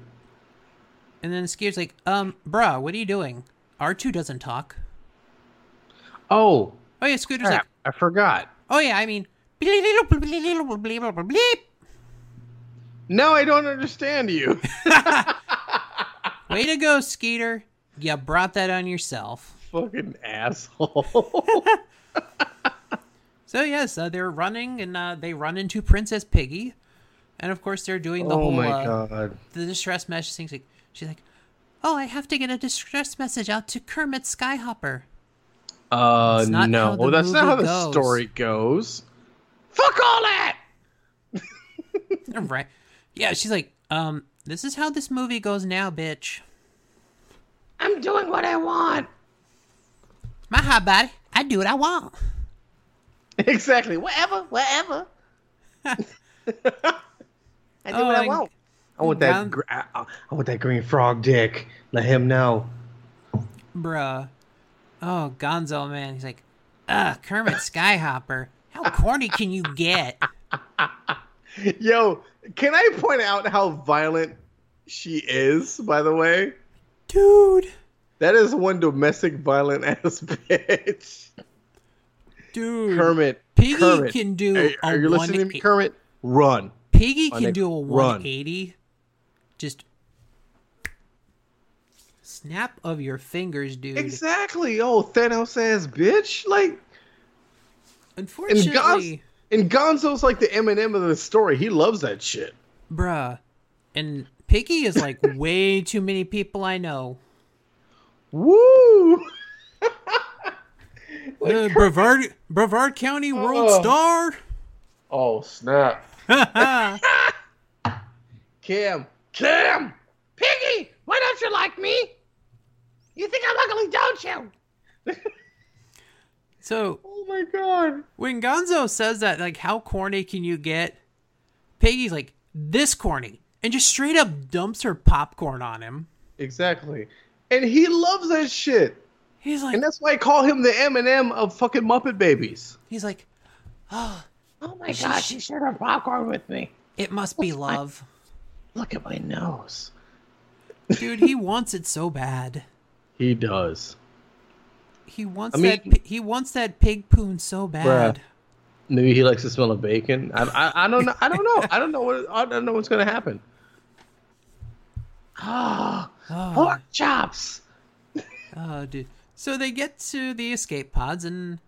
And then Skeeter's like, um, bruh, what are you doing? R2 doesn't talk. Oh, Oh yeah, Scooter's like, I forgot. oh yeah, I mean, bleep. Now I don't understand you. Way to go, Skeeter. You brought that on yourself. Fucking asshole. So yes, uh, they're running, and uh, they run into Princess Piggy, and of course they're doing the oh whole my uh, god. the distress message thing. She's like, she's like, "Oh, I have to get a distress message out to Kermit Skyhopper." Uh, That's not how no, the that's not how the goes. story goes. Fuck all that. right? Yeah, she's like, "Um, this is how this movie goes now, bitch." I'm doing what I want. My hot body, I do what I want. Exactly. Whatever. Whatever. I do Oh, what I and- want. I want that. Gr- I, I want that green frog dick. Let him know. Bruh. Oh, Gonzo, man. He's like, ah, Kermit Skyhopper. How corny can you get? Yo, can I point out how violent she is? By the way, Dude. that is one domestic violent ass bitch. Dude. Kermit. Piggy Kermit. can do Are, a are you listening to me, Kermit? Run. Piggy can do a run. 180. Just snap of your fingers, dude. Exactly. Oh, Thanos ass bitch. Like, Unfortunately, And Gonzo's like the Eminem of the story. He loves that shit. Bruh. And Piggy is like way too many people I know. Woo! Uh, Brevard, Brevard County World Oh. Star. Oh snap! Cam, Cam, Piggy, why don't you like me? You think I'm ugly, don't you? So oh my god! when Gonzo says that, like, how corny can you get? Piggy's like, this corny. And just straight up dumps her popcorn on him. Exactly, and he loves that shit, He's like, and that's why I call him the Eminem of fucking Muppet Babies. he's like, Oh oh my gosh, she shared her popcorn with me. it must be love. Look at my nose. Dude, he wants it so bad. He does. He wants I mean- that. He wants that pig poon so bad. Maybe he likes the smell of bacon. I, I, I don't know. I don't know. I don't know what. I don't know what's gonna happen. Oh, Oh, pork ah. chops. oh, dude. So they get to the escape pods, and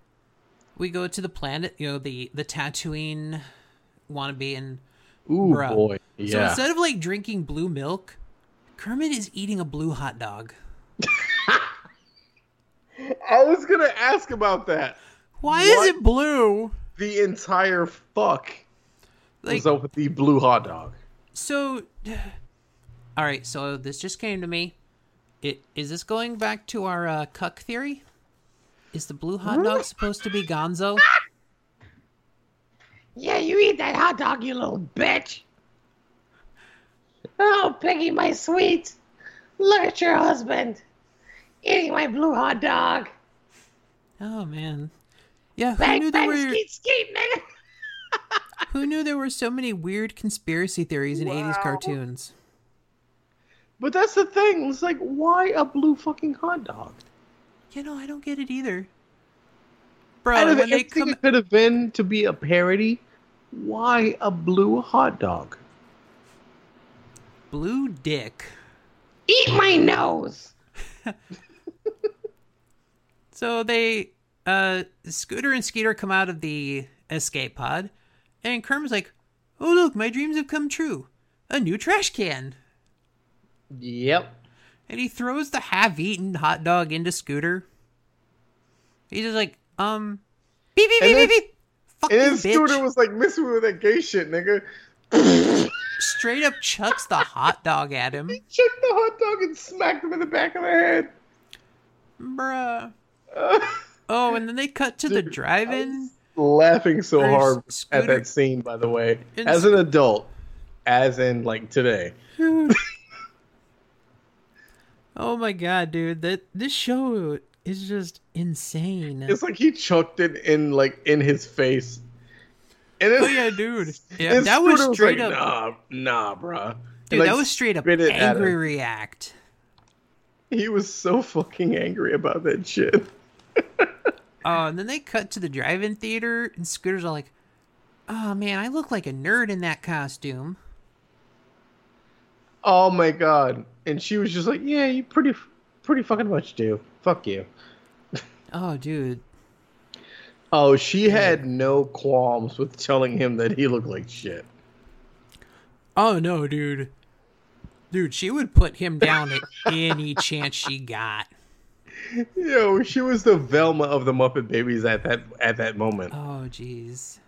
we go to the planet. You know, the the Tatooine wannabe, and Ooh Bruh. boy, so instead of like drinking blue milk, Kermit is eating a blue hot dog. I was gonna ask about that. Why What? is it blue? The entire fuck Like, was up with the blue hot dog. so. All right, so this just came to me. It is this going back to our uh, cuck theory? Is the blue hot dog supposed to be Gonzo? Yeah, you eat that hot dog, you little bitch. Oh, Piggy, my sweet. Look at your husband. Eating my blue hot dog. Oh man, yeah. Who Bang, knew there bang, were skeet, skeet. Who knew there were so many weird conspiracy theories in '80s Wow. cartoons? But that's the thing. It's like, why a blue fucking hot dog? You know, I don't get it either. Bro, Out of when they everything come, it could have been to be a parody, why a blue hot dog? blue dick. Eat my nose. So they, uh, Scooter and Skeeter come out of the escape pod, and Kerm's like, "Oh look, my dreams have come true. A new trash can." Yep. And he throws the half-eaten hot dog into Scooter. He's just like, um, beep beep And beep beep beep. Fuck And then bitch. Scooter was like messing with that gay shit, nigga. Straight up chucks the hot dog at him. He checked the hot dog and smacked him in the back of the head. Bruh. Oh, and then they cut to the Dude, drive-in. laughing so hard at that scene, by the way, And as an adult, as in like today. Dude. oh my god, dude! That this show is just insane. It's like he chucked it in like in his face. And then, oh yeah, dude. Yeah, that was Scooter straight like, up. Nah, nah, bruh. Dude, like, that was straight up spit it at angry react. He was so fucking angry about that shit. Oh, and then they cut to the drive-in theater, and Scooter's all like, "Oh man, I look like a nerd in that costume." Oh my god. And she was just like, Yeah, you pretty pretty fucking much do. Fuck you. Oh, dude. Oh, she had no qualms with telling him that he looked like shit. Oh no, dude. Dude, she would put him down at any chance she got. Yo, she was the Velma of the Muppet Babies at that at that moment. Oh, jeez.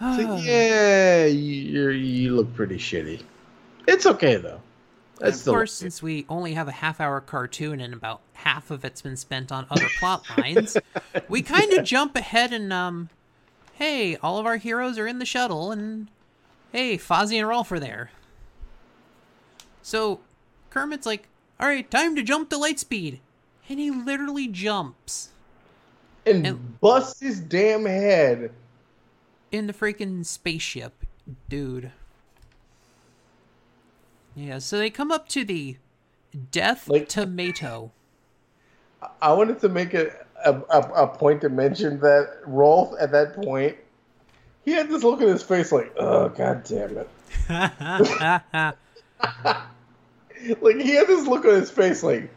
It's like, yeah, you you look pretty shitty. It's okay though. That's of course, since we only have a half hour cartoon and about half of it's been spent on other plot lines, we kind of jump ahead and, um, hey, all of our heroes are in the shuttle, and hey, Fozzie and Rowlf are there. So Kermit's like, all right, time to jump to light speed. And he literally jumps and, and- busts his damn head. in the freaking spaceship, dude. Yeah, so they come up to the Death Like- Tomato. I wanted to make a, a, a, point to mention that Rowlf at that point, he had this look in his face like, oh god damn it. Like he had this look on his face like,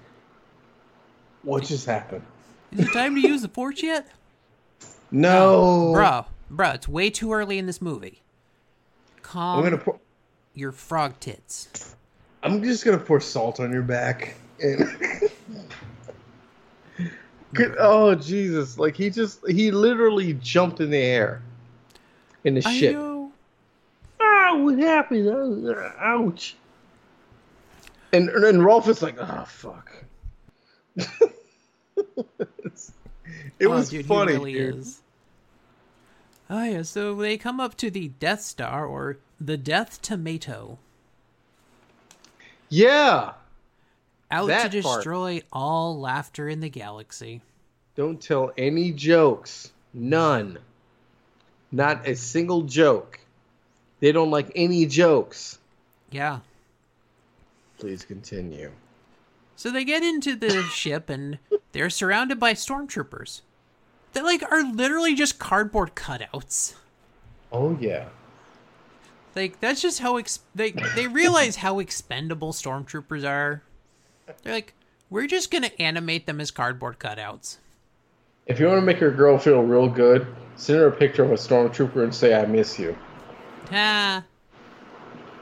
what just happened? Is it time to use the force yet? No, Bro, bro, it's way too early in this movie. Calm I'm gonna pour, your frog tits. I'm just gonna pour salt on your back and. Good- oh Jesus! Like he just he literally jumped in the air in the I ship. know. Ah, what happened? Uh, ouch. And and Rowlf is like, oh fuck. It Oh, was dude, funny, really dude. is. Oh yeah, so they come up to the Death Star or the Death Tomato, Yeah. out to That part. destroy all laughter in the galaxy. Don't tell any jokes. None. Not a single joke. They don't like any jokes. Yeah. Please continue. So they get into the ship and they're surrounded by stormtroopers. that like are literally just cardboard cutouts. Oh yeah. Like that's just how ex- they they realize how expendable stormtroopers are. They're like, we're just gonna animate them as cardboard cutouts. If you want to make your girl feel real good, send her a picture of a stormtrooper and say I miss you. Ah,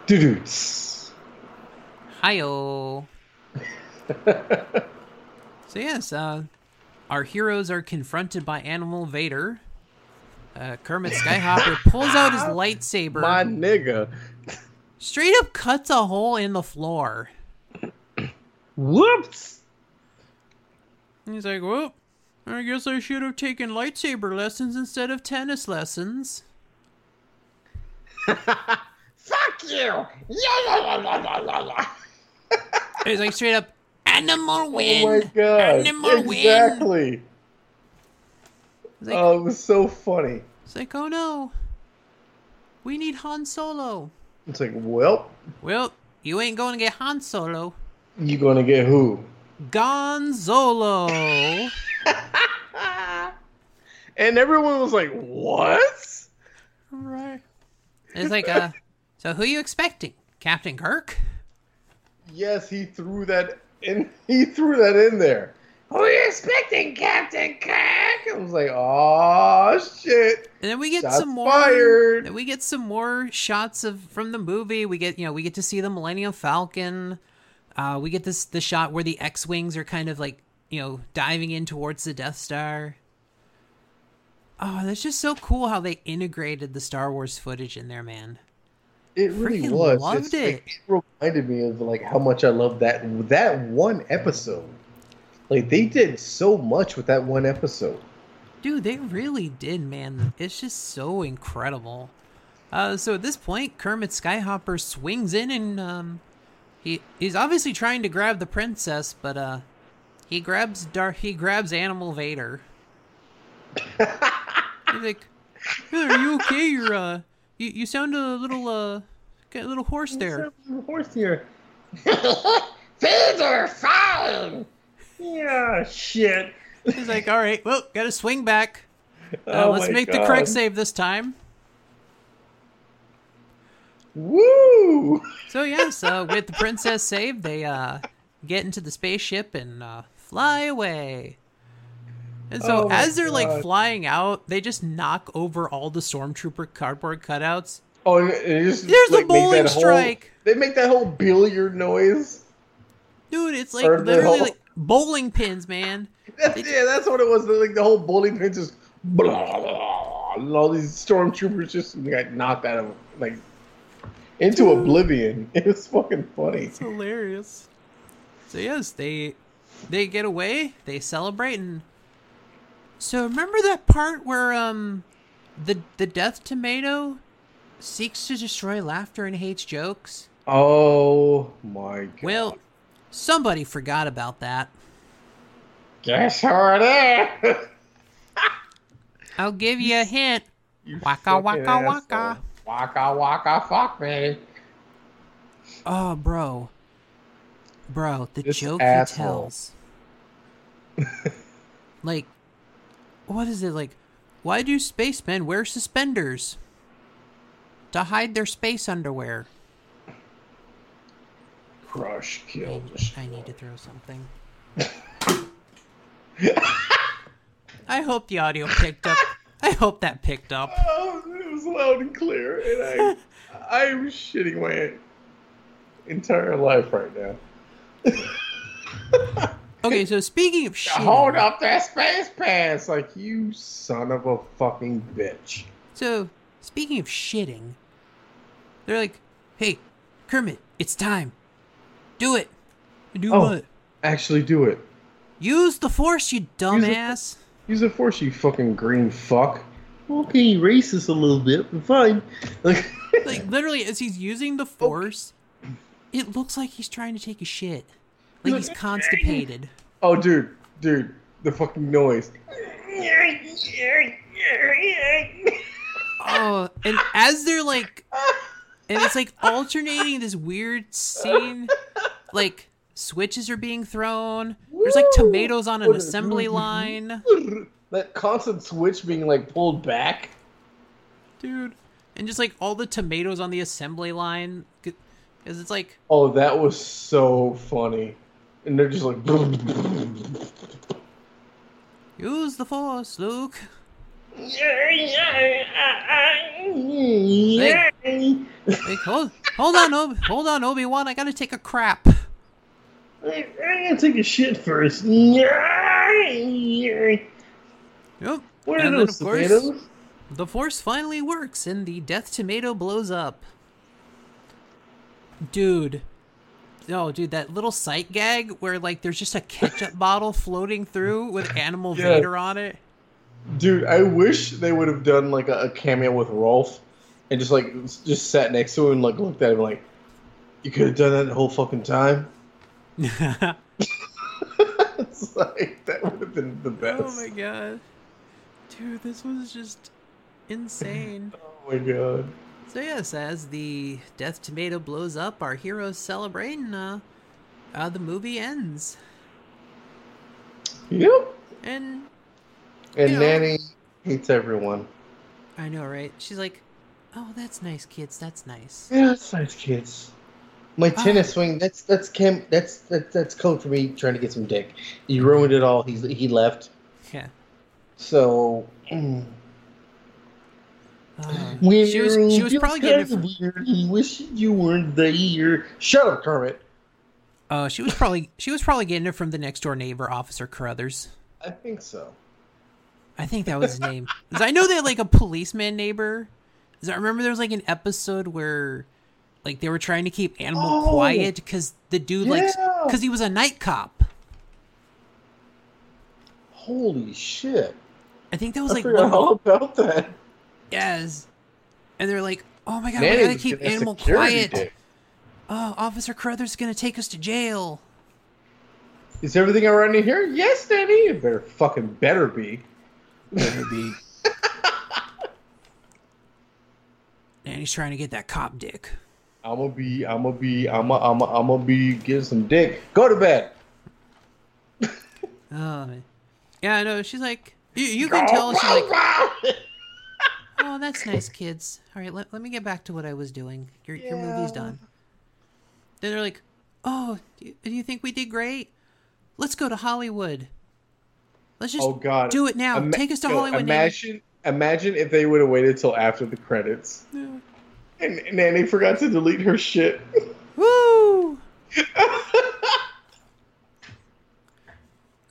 Doo doo. hi-yo. So yes, uh, our heroes are confronted by Animal Vader. Uh, Kermit Skyhopper pulls out his lightsaber, My nigga. straight up cuts a hole in the floor. Whoops. He's like, "Well, I guess I should have taken lightsaber lessons instead of tennis lessons." Fuck you! Yeah, yeah, yeah, yeah, yeah, yeah, yeah. He's like, straight up, "Animal Oh win, my god. animal win." Exactly. Like, Oh, it was so funny. it's like, "Oh no, we need Han Solo." It's like, well, Well, you ain't going to get Han Solo. you gonna get who? Gonzolo. And everyone was like, what? right. It's like, uh, so who you expecting? Captain Kirk? Yes, he threw that in. He threw that in there. Who are you expecting, Captain Kirk? I was like, oh shit. And then we get Shots some more. fired. Then we get some more shots of from the movie. We get, you know, we get to see the Millennium Falcon. Uh, we get this the shot where the X wings are kind of like, you know, diving in towards the Death Star. Oh, that's just so cool how they integrated the Star Wars footage in there, man. It really Freaking was. loved it. Like, it reminded me of like how much I love that that one episode. Like they did so much with that one episode. Dude, they really did, man. It's just so incredible. Uh, so at this point, Kermit Skyhopper swings in and um, he he's obviously trying to grab the princess, but uh, he grabs Dar he grabs Animal Vader. he's like, "Are you okay? You're uh, you, you sound a little uh, got a little hoarse there." Horse here. Things are fine! Yeah, shit. He's like, "All right, well, gotta swing back. Uh, Oh let's my make the correct save this time." Woo! So yes, uh, with the princess saved, they uh, get into the spaceship and uh, fly away. And so Oh as they're like flying out, they just knock over all the stormtrooper cardboard cutouts. Oh, and just There's a like, make bowling whole- strike. they make that whole billiard noise. Dude, it's like Or literally whole- like bowling pins, man. That's, yeah, that's what it was. Like the whole bowling pin just blah, blah, and all these stormtroopers just got knocked out of like into oblivion. It was fucking funny. It's hilarious. So yes, they they get away, they celebrate, and so remember that part where um the the Death Tomato seeks to destroy laughter and hates jokes. Oh my god. Well, somebody forgot about that. guess who it is? I'll give you a hint. You Waka, waka, asshole. waka. Waka waka fuck me. Oh, bro, bro, the This joke asshole. he tells. like, what is it like? Why do spacemen wear suspenders? To hide their space underwear. Crush I, kill. I need to throw something. I hope the audio picked up. I hope that picked up. Oh, it was loud and clear, and I, I'm shitting my entire life right now. Okay, so speaking of shit, Hold up that space pass, like you son of a fucking bitch. So, speaking of shitting, they're like, "Hey, Kermit, it's time. Do it. Do Oh. what? Actually, do it. Use the force, you dumbass." Use the force, you fucking green fuck. Okay, racist a little bit, but fine. Like, like literally, as he's using the oh. force, it looks like he's trying to take a shit. Like he's constipated. Oh, dude, dude, the fucking noise. Oh, and as they're like, and it's like alternating this weird scene, like switches are being thrown. There's like tomatoes on an assembly line, That constant switch being like pulled back. dude, and just like all the tomatoes on the assembly line, because it's like, Oh, that was so funny. And they're just like, use the force, Luke. yeah. Like, hold, hold on, Obi, hold on, Obi Wan. I gotta take a crap. I, I gotta take a shit first. What Yep. are and those then, of course, tomatoes? the force finally works, and the death tomato blows up. Dude. No, dude, that little sight gag where like there's just a ketchup bottle floating through with Animal Yeah. Vader on it. dude, I wish they would have done like a, a cameo with Rowlf and just like just sat next to him and like looked at him like, you could have done that the whole fucking time. it's like that would have been the oh best. oh my god. Dude, this was just insane. Oh my god. So yes, as the death tomato blows up, our heroes celebrate and uh, uh the movie ends. Yep. And And Yeah. Nanny hates everyone. I know, right? She's like, "Oh, that's nice, kids. That's nice." Yeah, that's nice, kids. My tennis swing. That's that's Cam. That's that, that's code for me trying to get some dick. He ruined it all. He's he left. Yeah. So mm, Uh, Well, she was she was probably getting it from, weird. He wish you weren't there. shut up, Kermit. uh she was probably she was probably getting it from the next door neighbor, Officer Carruthers. I think so. I think that was his name. I know they had like a policeman neighbor. I remember there was like an episode where like they were trying to keep Animal Oh! quiet because the dude like because he was a night cop. Holy shit! I think that was I like forgot one all about that. Yes. And they're like, "Oh my god, we gotta keep Animal quiet." dick. Oh, Officer Carruthers is gonna take us to jail. Is everything alright in here? Yes, Nanny. It better fucking better be. Better be. and he's trying to get that cop dick. I'm gonna be. I'm gonna be. I'm gonna. I'm gonna, I'm gonna be getting some dick. Go to bed. Oh man. Yeah, I know. She's like, you, you can tell. She's like, oh, that's nice, kids. All right, let, let me get back to what I was doing. Your your movie's done. Then they're like, oh, do you, do you think we did great? Let's go to Hollywood. Let's just Oh God! do it now. Ima- Take us to yo, Hollywood. Nanny." Imagine, imagine if they would have waited till after the credits, and Nanny forgot to delete her shit. Woo!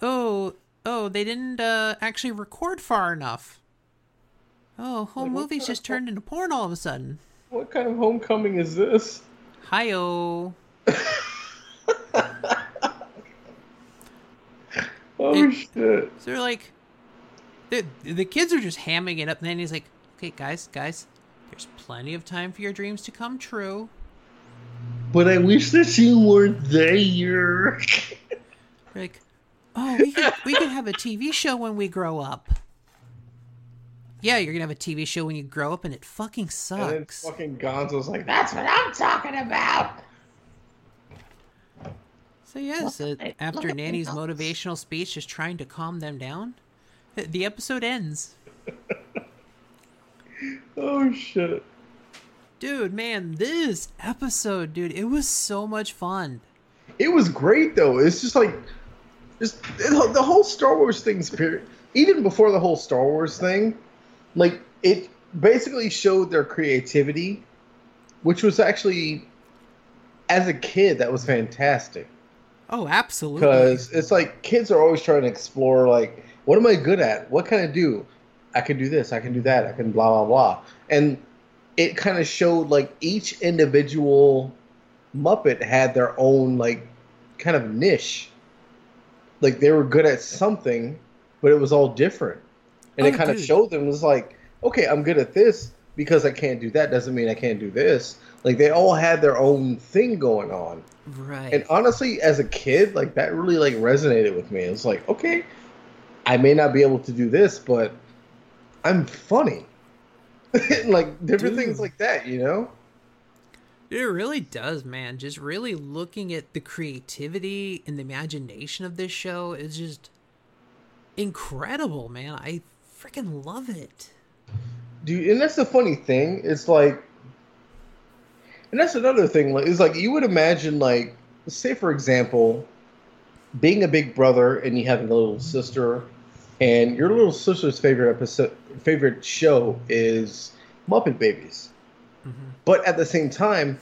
oh, oh, they didn't uh, actually record far enough. Oh, home Like, movie's just turned into porn all of a sudden. what kind of homecoming is this? Hi-oh. Oh It- shit! So they're like, the the kids are just hamming it up, and then he's like, "Okay, guys, guys, there's plenty of time for your dreams to come true." But I wish that you weren't there. Like, "Oh, we could we could have a TV show when we grow up." Yeah, you're gonna have a TV show when you grow up, and it fucking And then sucks. fucking Gonzo's like, That's what I'm talking about. So yes, uh, after Nanny's motivational speech, just trying to calm them down, the- the episode ends. oh shit! Dude, man, this episode, dude, it was so much fun. It was great though. It's just like, just the the whole Star Wars thing's period. Even before the whole Star Wars thing, like it basically showed their creativity, which was actually, as a kid, that was fantastic. Oh, absolutely. because it's like kids are always trying to explore like what am i good at? What can i do? I can do this i can do that i can blah blah blah. And it kind of showed like each individual muppet had their own like kind of niche. Like they were good at something but it was all different and it Oh, kind of showed them it was like okay i'm good at this because i can't do that doesn't mean i can't do this like they all had their own thing going on right. and honestly, as a kid, like that really like resonated with me. It's like, okay, I may not be able to do this, but I'm funny. like different Dude. things like that, you know? It really does, man. Just really looking at the creativity and the imagination of this show is just incredible, man. I freaking love it. Dude, and that's the funny thing. It's like and that's another thing, like it's like you would imagine like say for example, being a big brother and you having a little sister and your little sister's favorite episode favorite show is Muppet Babies. Mm-hmm. But at the same time,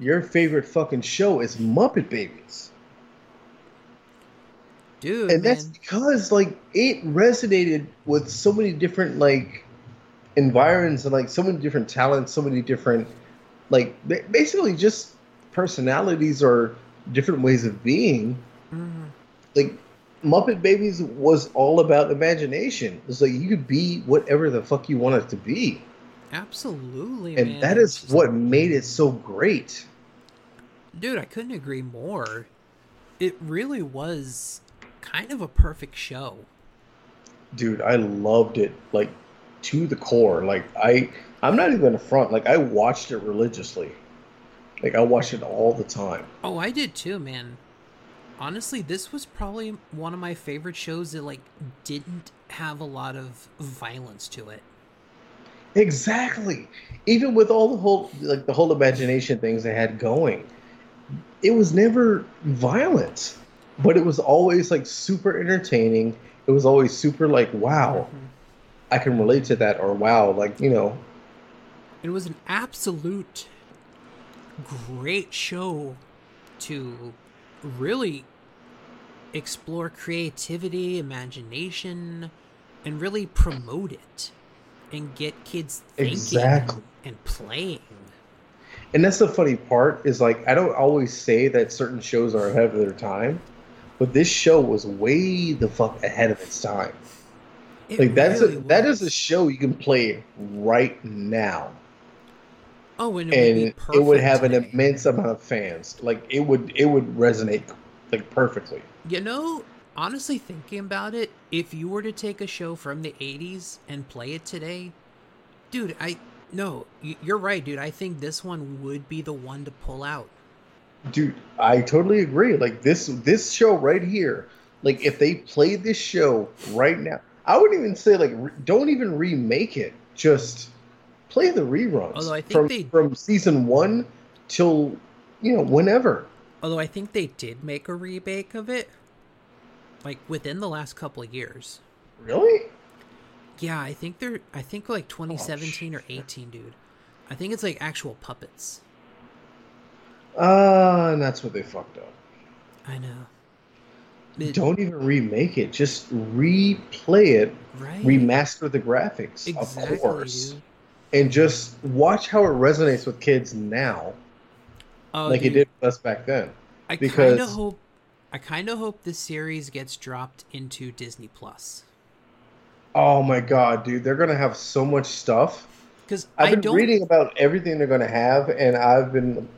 your favorite fucking show is Muppet Babies. Dude, and that's because like it resonated with so many different like environs and like so many different talents, so many different like basically just personalities or different ways of being. Mhm. Like Muppet Babies was all about imagination. It's like you could be whatever the fuck you wanted to be. Absolutely, And man. that is what made it so great. Dude, I couldn't agree more. It really was kind of a perfect show. dude i loved it like to the core like i i'm not even a front like i watched it religiously like i watched it all the time Oh, I did too, man. Honestly, this was probably one of my favorite shows that like didn't have a lot of violence to it. exactly even with all the whole like the whole imagination things they had going it was never violent but it was always like super entertaining it was always super like wow mm-hmm. i can relate to that or wow like you know It was an absolute great show to really explore creativity, imagination, and really promote it and get kids thinking Exactly. and playing. And that's the funny part is like I don't always say that certain shows are ahead of their time, but this show was way the fuck ahead of its time. It Like that's really a that is a show you can play right now, oh, and it and would, be it would have an immense amount of fans. Like it would it would resonate like perfectly. You know, honestly, thinking about it, if you were to take a show from the 80s and play it today, dude, I. No, you're right, dude. I think this one would be the one to pull out. Dude, I totally agree. Like this this show right here, like if they played this show right now, I wouldn't even say like re- don't even remake it. Just play the reruns Although I think from they- from season 1 till you know whenever. Although I think they did make a remake of it, like within the last couple of years. Really? Yeah, I think they're. I think like 2017 or 18, dude. I think it's like actual puppets. Uh, and that's what they fucked up. I know. It- Don't even remake it. Just replay it, right? remaster the graphics, exactly, of course, dude. and just watch how it resonates with kids now, Oh, like it did with us back then. I kinda hope. I kind of hope this series gets dropped into Disney Plus Oh my god, dude, they're gonna have so much stuff. because I've I been don't. reading about everything they're gonna have, and I've been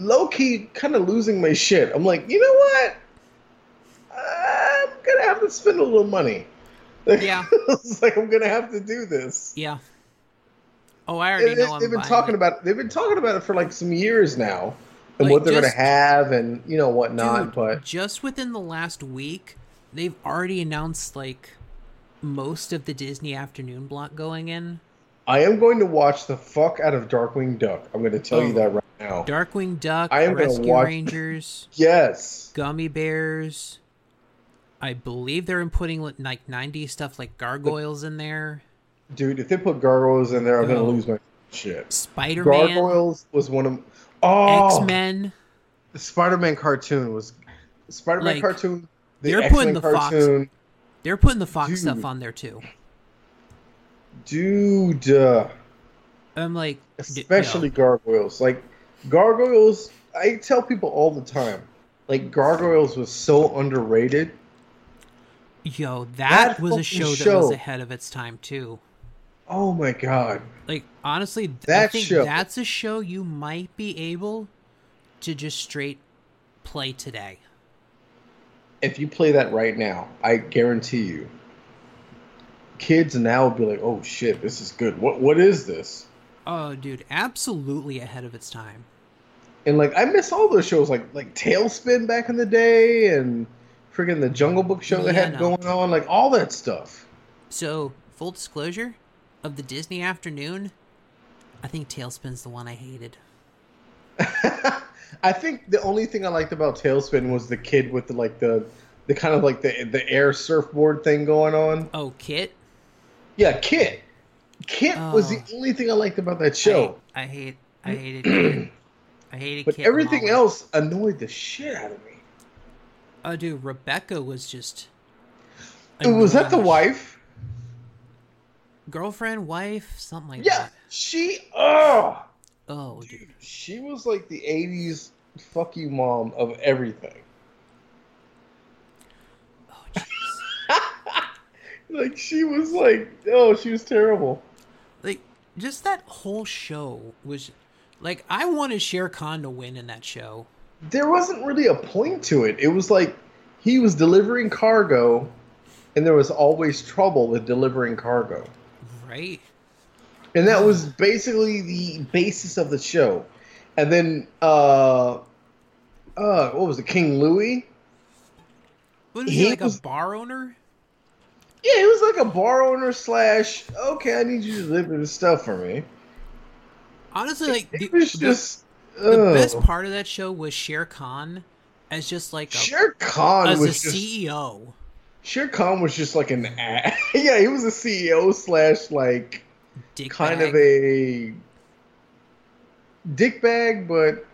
low key kind of losing my shit. I'm like, you know what? I'm gonna have to spend a little money. Yeah. it's like I'm gonna have to do this. Yeah. Oh, I already They, know. I'm have been talking it. about they've been talking about it for like some years now, and Like, what they're just- gonna have, and you know whatnot. Dude, but just within the last week, they've already announced like most of the Disney afternoon block going in. I am going to watch the fuck out of Darkwing Duck. I'm going to tell you Oh. that right now. Darkwing Duck, I am Rescue watch- Rangers, yes. Gummi Bears. I believe they're putting like 90 stuff like gargoyles in there. dude, if they put gargoyles in there, I'm Oh. lose my shit. Spider Man, Gargoyles was one of oh X Men. the Spider-Man cartoon was Spider-Man Like, cartoon. The they're X-Men putting the Fox- They're putting the Fox Dude. stuff on there too. Dude. Uh, I'm like, especially yo, gargoyles. Like gargoyles, I tell people all the time. Like gargoyles was so underrated. yo, that, that was a fucking show that was ahead of its time too. Oh my god. Like honestly, th- I That think show. that's a show you might be able to just straight play today. If you play that right now, I guarantee you, kids now will be like, "Oh shit, this is good. What what is this?" Oh, dude, absolutely ahead of its time. And like, I miss all those shows, like like TaleSpin back in the day, and freaking the Jungle Book show they had no. going on, like all that stuff. So, full disclosure, of the Disney afternoon, I think TaleSpin's the one I hated. I think the only thing I liked about TaleSpin was the kid with the like the the kind of like the the air surfboard thing going on. Oh, Kit. Yeah, Kit. Kit was the Oh. only thing I liked about that show. I, I hate. I hated. Kit. I hated. But Kit everything Molly. else annoyed the shit out of me. Oh, dude, Rebecca was just. was that the wife? Girlfriend, wife, something like Yeah, that. Yeah, she. Oh, Oh, dude. she was like the '80s fuck you mom of everything. Oh, jeez. Like she was like, oh, she was terrible. like, just that whole show was. Like, I wanted Shere Khan to win in that show. There wasn't really a point to it. It was like he was delivering cargo, and there was always trouble with delivering cargo. Right? And that was basically the basis of the show. And then, uh, uh, what was it, King Louie? What was He he like was- a bar owner? Yeah, he was like a bar owner slash. Okay, I need you to deliver this stuff for me. Honestly, like the, It was the- just the, ugh. best part of that show was Shere Khan as just like a, Shere Khan as a was just CEO. Shere Khan was just like an a yeah, he was a CEO slash like Dick kind bag. of a dick bag, but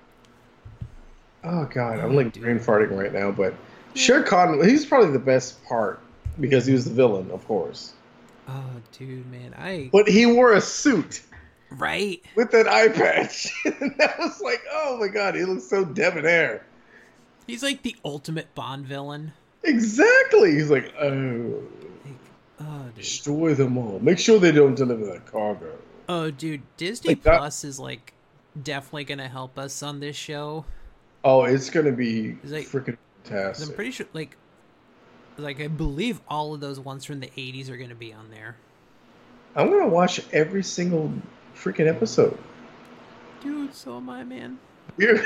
oh god, I'm oh, like Dude. brain farting right now. But Shere Khan, he's probably the best part because he was the villain, of course. Oh, dude, man, I But he wore a suit right. with that eye patch, and that was like, oh my god, he looks so debonair. He's like the ultimate Bond villain. Exactly. He's like, oh, Like, oh, dude. destroy them all. Make sure they don't deliver that cargo. Oh, dude, Disney Like Plus is like definitely gonna help us on this show. Oh, it's gonna be It's like- freaking fantastic. I'm pretty sure, like, like I believe all of those ones from the '80s are gonna be on there. I'm gonna watch every single freaking episode. Dude, so am I, man. Dude,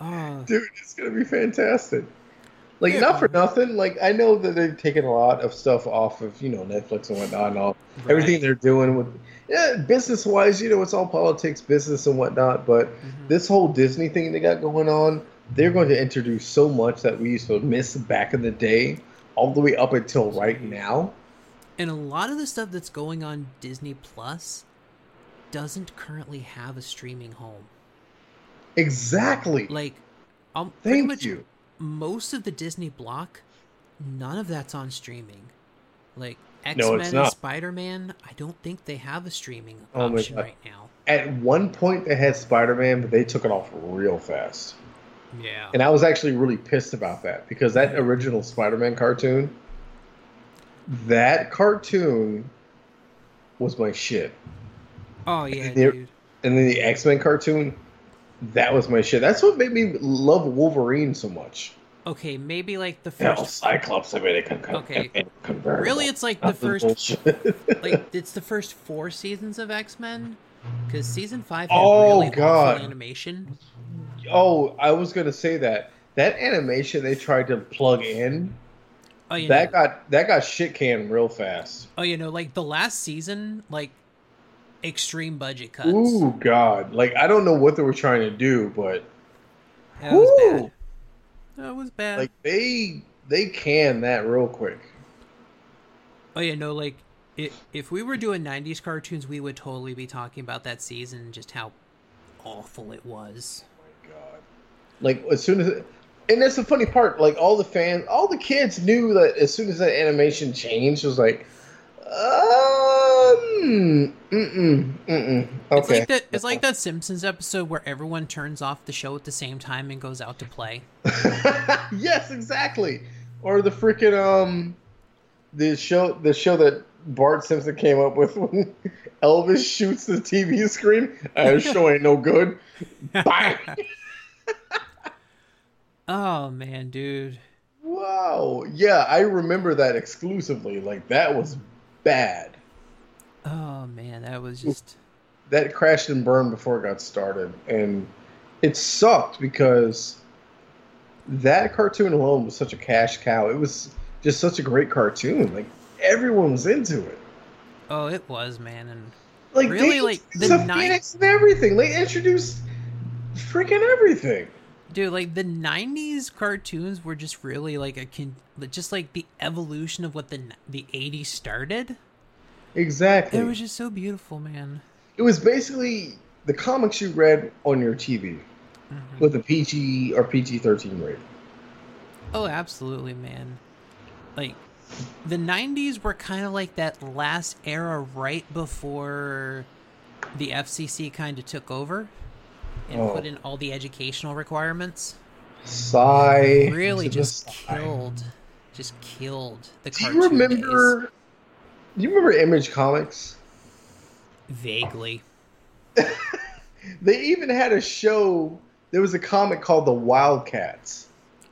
Oh, dude, it's gonna be fantastic. Like Yeah. not for nothing. Like I know that they've taken a lot of stuff off of you know Netflix and whatnot, and all Right. everything they're doing with yeah, business wise. You know, it's all politics, business, and whatnot. But Mhm. this whole Disney thing they got going on, they're going to introduce so much that we used to miss back in the day, all the way up until right now. and a lot of the stuff that's going on Disney Plus doesn't currently have a streaming home. Exactly. Like, um, Thank much you. most of the Disney block, none of that's on streaming. Like X Men it's and. Spider Man, I don't think they have a streaming Oh option right now. At one point, they had Spider Man, but they took it off real fast. Yeah. And I was actually really pissed about that because that original Spider-Man cartoon, that cartoon was my shit. oh yeah, they're- dude. And then the X-Men cartoon, that was my shit. That's what made me love Wolverine so much. Okay, maybe like the No, first. Cyclops American Okay. convertible. Really, it's like the first, like it's the first four seasons of X Men, because season five had Oh, really God. awful animation. Oh, I was gonna say that. That animation they tried to plug in, Oh, you that know, got that got shit canned real fast. oh, you know, like the last season, like extreme budget cuts. Ooh, God! Like I don't know what they were trying to do, but that was Woo! bad. That was bad. like they they can that real quick. oh yeah, no, like i if we were doing 90s cartoons, we would totally be talking about that season and just how awful it was. Like as soon as, and that's the funny part. Like all the fans, all the kids knew that as soon as that animation changed, it was like, um, mm-mm, mm-mm. Okay. It's like that. It's like that Simpsons episode where everyone turns off the show at the same time and goes out to play. yes, exactly. Or the freaking um, the show, the show that Bart Simpson came up with when Elvis shoots the TV screen. Uh, show ain't no good. Bang! Oh man, dude. wow. Yeah, I remember that exclusively. Like that was bad. Oh man, that was just. That crashed and burned before it got started, and it sucked because that cartoon alone was such a cash cow. It was just such a great cartoon. Like everyone was into it. Oh, it was man, and Like Really, like, the the Phoenix and everything. They introduced freaking everything. Dude, like the '90s cartoons were just really like a con- just like the evolution of what the the '80s started. Exactly. It was just so beautiful, man. It was basically the comics you read on your TV Mhm. with a PG or PG thirteen rating. Oh, absolutely, man. Like the 90s were kind of like that last era right before the FCC kind of took over and Oh. put in all the educational requirements. Sigh. Really just sigh. killed just killed the Do you remember? days. Do you remember Image Comics? vaguely. They even had a show. There was a comic called The Wildcats.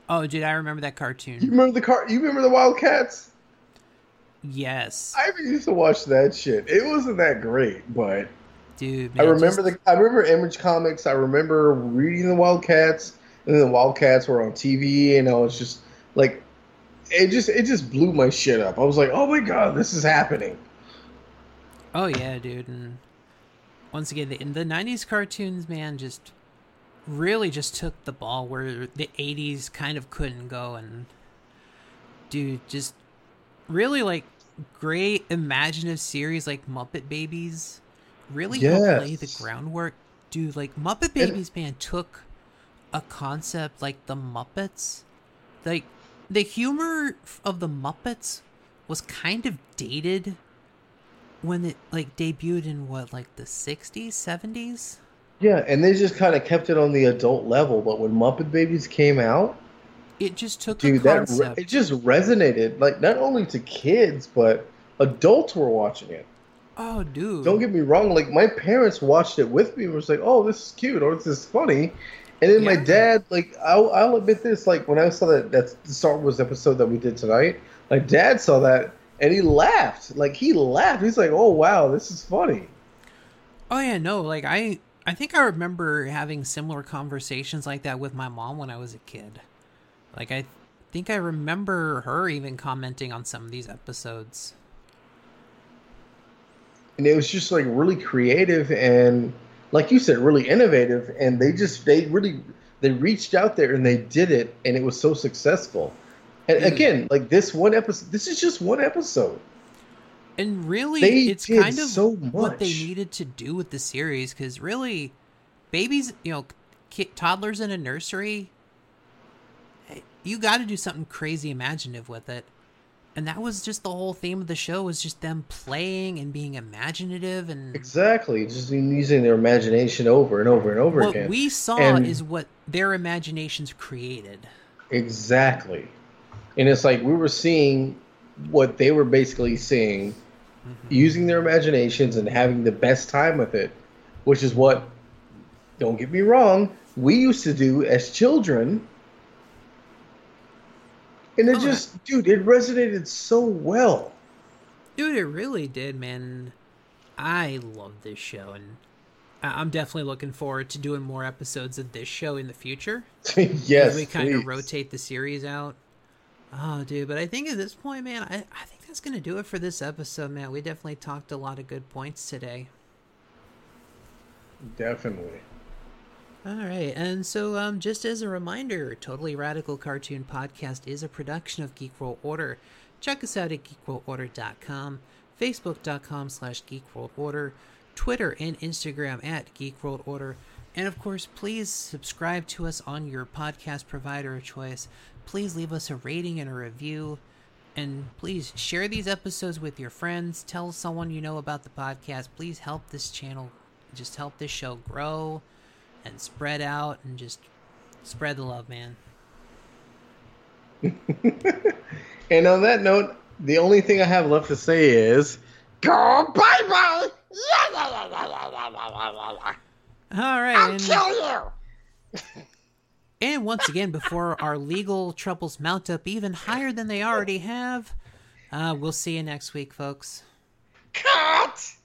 Oh, dude, I remember that cartoon? You remember the car? You remember the Wildcats? Yes. I used to watch that shit. It wasn't that great, but Dude, I remember just- the. I remember Image Comics. I remember reading the Wildcats, and then the Wildcats were on TV, and I was just like, it just it just blew my shit up. I was like, oh my god, this is happening. Oh yeah, dude. And once again, the, the '90s cartoons, man, just really just took the ball where the '80s kind of couldn't go, and dude, just really like great imaginative series like Muppet Babies really helped lay the groundwork. Dude, like Muppet Babies, man, took a concept like the Muppets, like the humor of the Muppets was kind of dated when it like debuted in what like the 60s 70s Yeah, and they just kind of kept it on the adult level. But when Muppet Babies came out, it just took dude, that re- it just resonated. Like not only to kids, but adults were watching it. Oh dude Don't get me wrong. Like my parents watched it with me. and was like, "Oh, this is cute," or "This is funny." And then my dad, like, I'll, I'll admit this. Like when I saw that that Star Wars episode that we did tonight, my dad saw that and he laughed. Like he laughed. He's like, "Oh wow, this is funny." oh yeah no like i i think i remember having similar conversations like that with my mom when i was a kid like i think i remember her even commenting on some of these episodes and it was just like really creative and like you said really innovative. And they just they really they reached out there and they did it and it was so successful. And again like this one episode this is just one episode. And really They it's kind of so what they needed to do with the series because really babies you know ki- toddlers in a nursery eh, you got to do something crazy imaginative with it and that was just the whole theme of the show was just them playing and being imaginative and exactly just using their imagination over and over and over what again. we saw And- is what their imaginations created. Exactly. And it's like we were seeing what they were basically seeing mm-hmm. using their imaginations and having the best time with it which is what don't get me wrong we used to do as children and it Oh, just dude it resonated so well Dude, it really did, man. I love this show, and I'm definitely looking forward to doing more episodes of this show in the future. yes we kind of rotate the series out. Oh, dude, but I think at this point, man, I, I think that's gonna do it for this episode, man. We definitely talked a lot of good points today. definitely All right, and so um, just as a reminder, Totally Radical Cartoon Podcast is a production of Geek World Order. Check us out at geekworldorder.com. facebook.com slash geekworldorder, Twitter and Instagram at geekworldorder, and of course, please subscribe to us on your podcast provider of choice. Please leave us a rating and a review. And please share these episodes with your friends. Tell someone you know about the podcast. Please help this channel, just help this show grow and spread out and just spread the love, man. and on that note, the only thing I have left to say is go bye bye. All right. I'll and, kill you. and once again, before our legal troubles mount up even higher than they already have, uh, we'll see you next week, folks. Cut.